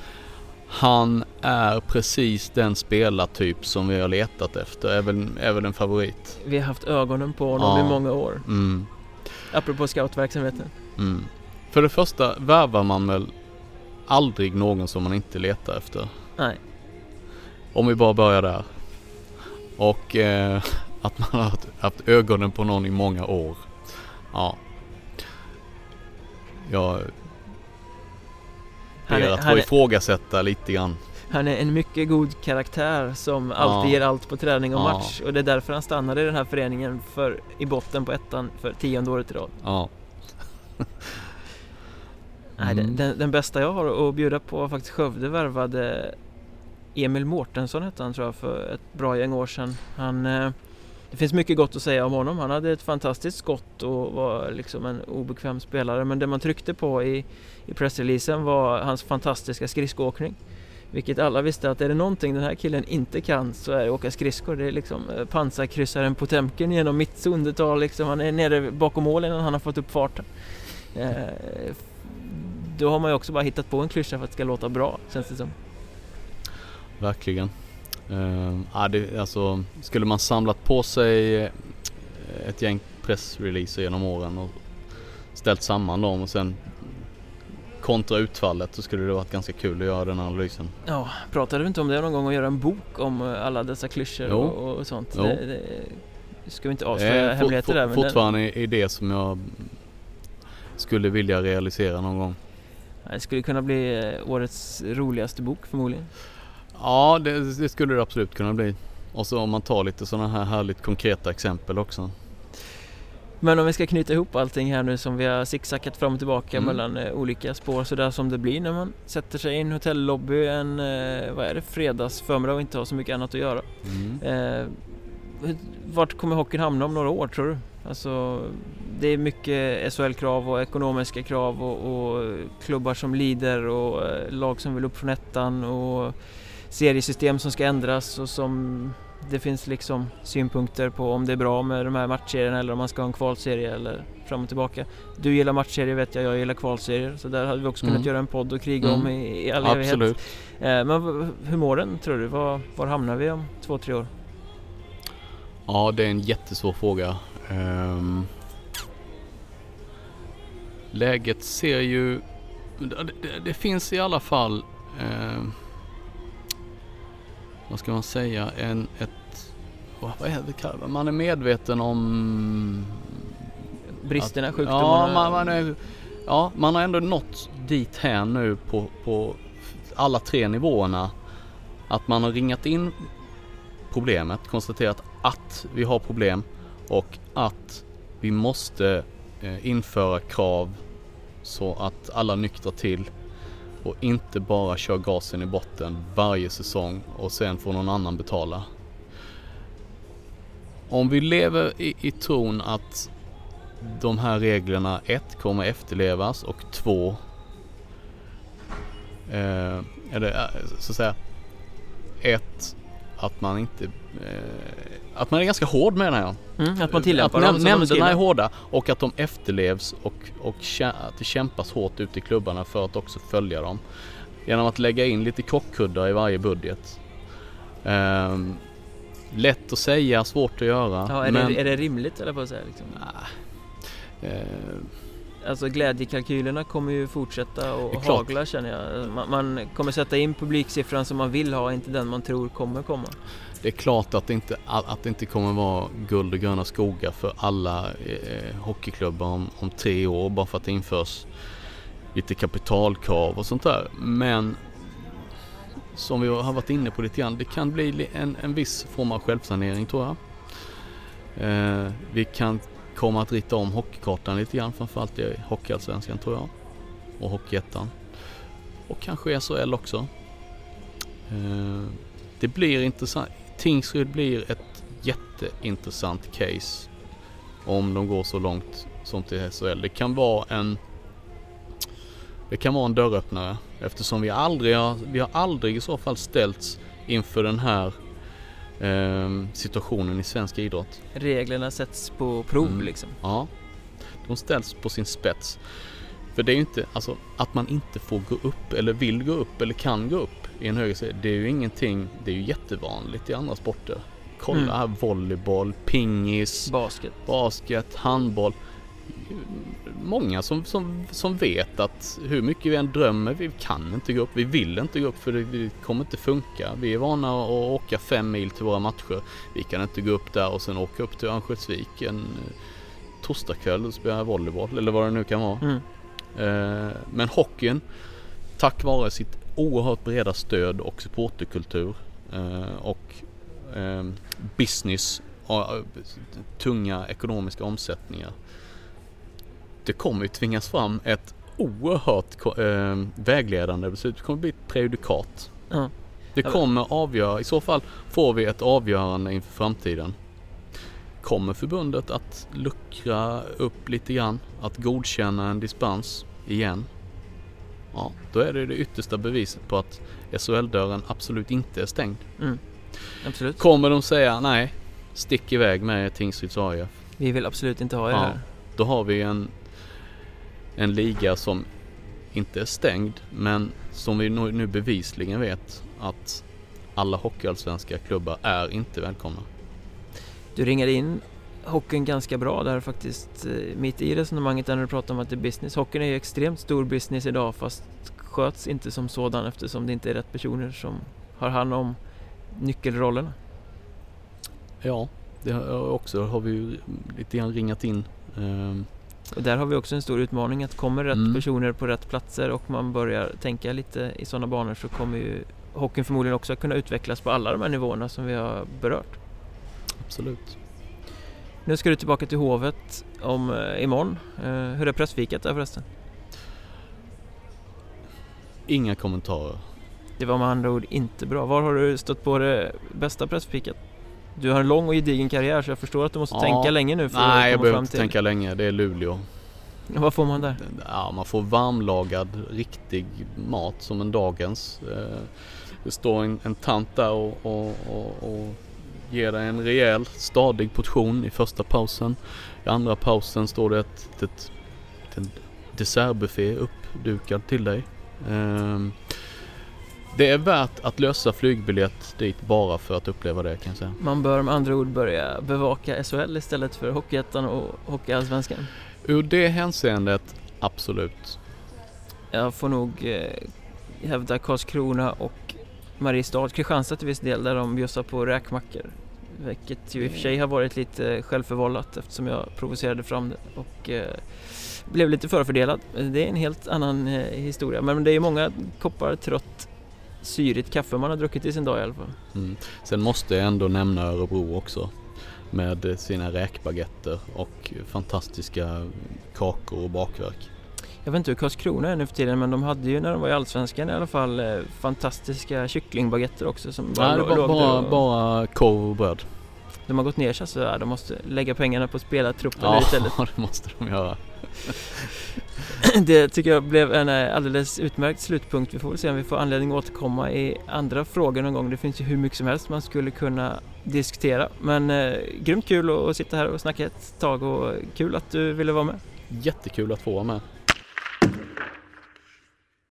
han är precis den spelartyp som vi har letat efter. Är väl en favorit. Vi har haft ögonen på honom Ja. i många år. Mm, Apropå scoutverksamheten. mm. För det första värvar man väl aldrig någon som man inte letar efter. Nej, Om vi bara börjar där. Och eh, att man har haft, ögonen på någon i många år. Ja. Jag han ber är, att få är, ifrågasätta lite grann. han är en mycket god karaktär som alltid Ja. ger allt på träning och Ja. match. Och det är därför han stannar i den här föreningen för, i botten på ettan för tionde året i rad. Ja. Nej, den, Mm. den, den bästa jag har att bjuda på var faktiskt Skövde värvade Emil Mårtensson hette han tror jag för ett bra gäng år sedan. Han, eh, det finns mycket gott att säga om honom. Han hade ett fantastiskt skott och var liksom en obekväm spelare. Men det man tryckte på i, i pressreleasen var hans fantastiska skridskoåkning. Vilket alla visste att är det någonting den här killen inte kan så är det åka skridskor. Det är liksom eh, pansarkryssaren Potemkin genom mittzon. Det tar liksom, han är nere bakom mål innan han har fått upp farten. Eh, då har man ju också bara hittat på en klyscha för att det ska låta bra, känns det som. Verkligen. Uh, ja, det, alltså, skulle man samlat på sig eh, ett gäng pressreleaser genom åren och ställt samman dem och sen kontra utfallet så skulle det varit ganska kul att göra den analysen. Ja, pratade vi inte om det någon gång och göra en bok om eh, alla dessa klyschor och, och sånt? Jo. Det, det, ska vi inte Det avslöja är hemligheter där? Men fortfarande en idé som jag skulle vilja realisera någon gång. det skulle kunna bli eh, årets roligaste bok förmodligen. Ja, det, det skulle det absolut kunna bli. Och så om man tar lite sådana här härligt konkreta exempel också. Men om vi ska knyta ihop allting här nu som vi har zigzackat fram och tillbaka Mm. mellan eh, olika spår sådär som det blir när man sätter sig i en hotellobby en, eh, vad är det, fredags förmiddag och inte har så mycket annat att göra. Mm. Eh, vart kommer hockeyn hamna om några år tror du? Alltså, det är mycket SHL-krav och ekonomiska krav och, och klubbar som lider och eh, lag som vill upp från ettan och seriesystem som ska ändras och som det finns liksom synpunkter på om det är bra med de här matchserierna eller om man ska ha en kvalserie eller fram och tillbaka. Du gillar matchserier vet jag, jag gillar kvalserier så där hade vi också kunnat Mm. göra en podd och kriga Mm. om i, i all evighet. Absolut. Eh, men hur mår den tror du? Var, var hamnar vi om två, tre år? Ja, det är en jättesvår fråga. Ehm, läget ser ju... Det, det, det finns i alla fall... ehm, vad ska man säga? En, ett... Vad är det Man är medveten om... Bristerna, sjukdomarna? Ja man, man är, ja, man har ändå nått dit här nu på, på alla tre nivåerna. Att man har ringat in problemet, konstaterat att vi har problem och att vi måste eh, införa krav så att alla nyktrar till och inte bara kör gasen i botten varje säsong och sen får någon annan betala. Om vi lever i, i tron att de här reglerna ett kommer efterlevas och två eh, eller eh, så att säga ett att man inte eh, att man är ganska hård menar jag. Mm, att man tillämpar att dem nämnderna är hårda och att de efterlevs och, och att det kämpas hårt ute i klubbarna för att också följa dem. Genom att lägga in lite krockkuddar i varje budget. Ehm, lätt att säga, svårt att göra. Ja, är, men, det, är det rimligt eller på att säga liksom? eh, Alltså glädjekalkylerna kommer ju fortsätta och hagla känner jag. Man, man kommer sätta in publiksiffran som man vill ha, inte den man tror kommer komma. Det är klart att det inte, att det inte kommer vara guld och gröna skogar för alla eh, hockeyklubbar om, om tre år bara för att det införs lite kapitalkrav och sånt där. Men som vi har varit inne på lite grann, det kan bli en, en viss form av självsanering tror jag. Eh, vi kan komma att rita om hockeykartan lite grann, framförallt i Hockeyallsvenskan tror jag. Och Hockeyettan. Och kanske SHL också. Eh, det blir intressant. Tingsryd blir ett jätteintressant case om de går så långt som till SHL. Det kan vara en det kan vara en dörröppnare eftersom vi aldrig har, vi har aldrig i så fall ställts inför den här ehm, situationen i svensk idrott. Reglerna sätts på prov Mm. liksom. Ja, de ställs på sin spets. För det är ju inte, alltså att man inte får gå upp eller vill gå upp eller kan gå upp i en högre serie. Det är ju ingenting, det är ju jättevanligt i andra sporter. Kolla Mm. här volleyboll, pingis, Basket. basket, handboll. Många som, som, som vet att hur mycket vi än drömmer, vi kan inte gå upp, vi vill inte gå upp för det, det kommer inte funka. Vi är vana att åka fem mil till våra matcher. Vi kan inte gå upp där och sen åka upp till Örnsköldsvik en eh, torsdagkväll och spela volleyboll eller vad det nu kan vara. Mm. Eh, Men hockeyn, tack vare sitt oerhört breda stöd och supporterkultur eh, och eh, business och tunga ekonomiska omsättningar. Det kommer ju tvingas fram ett oerhört eh, vägledande beslut. Det kommer bli ett prejudikat. Ja. Det kommer avgöra, i så fall får vi ett avgörande inför framtiden. Kommer förbundet att luckra upp lite grann? Att godkänna en dispens igen? Ja, då är det det yttersta beviset på att SHL-dörren absolut inte är stängd. Mm. Absolut. Kommer de säga nej, stick iväg med Tingsryds AIF. Vi vill absolut inte ha er Ja. här. Då har vi en, en liga som inte är stängd men som vi nu bevisligen vet att alla hockeyallsvenska klubbar är inte välkomna. Du ringade in hockeyn ganska bra där faktiskt eh, mitt i resonemanget där när du pratar om att det är business. Hockeyn är ju extremt stor business idag fast sköts inte som sådan eftersom det inte är rätt personer som har hand om nyckelrollerna. Ja, det har också har vi ju lite grann ringat in. ehm, Och där har vi också en stor utmaning att kommer rätt Mm. personer på rätt platser och man börjar tänka lite i sådana banor så kommer ju hockeyn förmodligen också kunna utvecklas på alla de här nivåerna som vi har berört. Absolut. Nu ska du tillbaka till Hovet om eh, imorgon. Eh, hur är pressfikat där förresten? Inga kommentarer. Det var med andra ord inte bra. Var har du stött på det bästa pressfikat? Du har en lång och gedigen karriär så jag förstår att du måste Ja. tänka länge nu för Nej, att jag komma behöver fram inte till. tänka länge. Det är Luleå. Vad får man där? Ja, man får varmlagad riktig mat som en dagens. Eh, Det står en, en tant där och, och, och, och ger dig en rejäl stadig portion i första pausen. I andra pausen står det ett, ett, en dessertbuffé uppdukad till dig. Ehm, Det är värt att lösa flygbiljett dit bara för att uppleva det kan jag säga. Man bör med andra ord börja bevaka SHL istället för Hockeyettan och Hockeyallsvenskan. Ur det hänseendet, absolut. Jag får nog eh, hävda Karlskrona och Mariestad, Kristianstad till viss del, där de bjussar på räkmackor. Vilket ju i och för sig har varit lite självförvållat eftersom jag provocerade fram det och eh, blev lite förfördelad. Det är en helt annan eh, historia, men det är många koppar trött syrigt kaffe man har druckit i sin dag i alla fall. Mm. Sen måste jag ändå nämna Örebro också. Med sina räkbaguetter och fantastiska kakor och bakverk. Jag vet inte hur Karlskrona är nu för tiden men de hade ju när de var i Allsvenskan i alla fall eh, fantastiska kycklingbaguetter också som Nej, det var bara, och- bara korv och bröd. De har gått ner sig så ja, de måste lägga pengarna på spelartruppen Ja, istället. det måste de göra. Det tycker jag blev en eh, alldeles utmärkt slutpunkt. Vi får väl se om vi får anledning att återkomma i andra frågor någon gång. Det finns ju hur mycket som helst man skulle kunna diskutera. Men eh, grymt kul att att sitta här och snacka ett tag och kul att du ville vara med. Jättekul att få vara med. Thank you.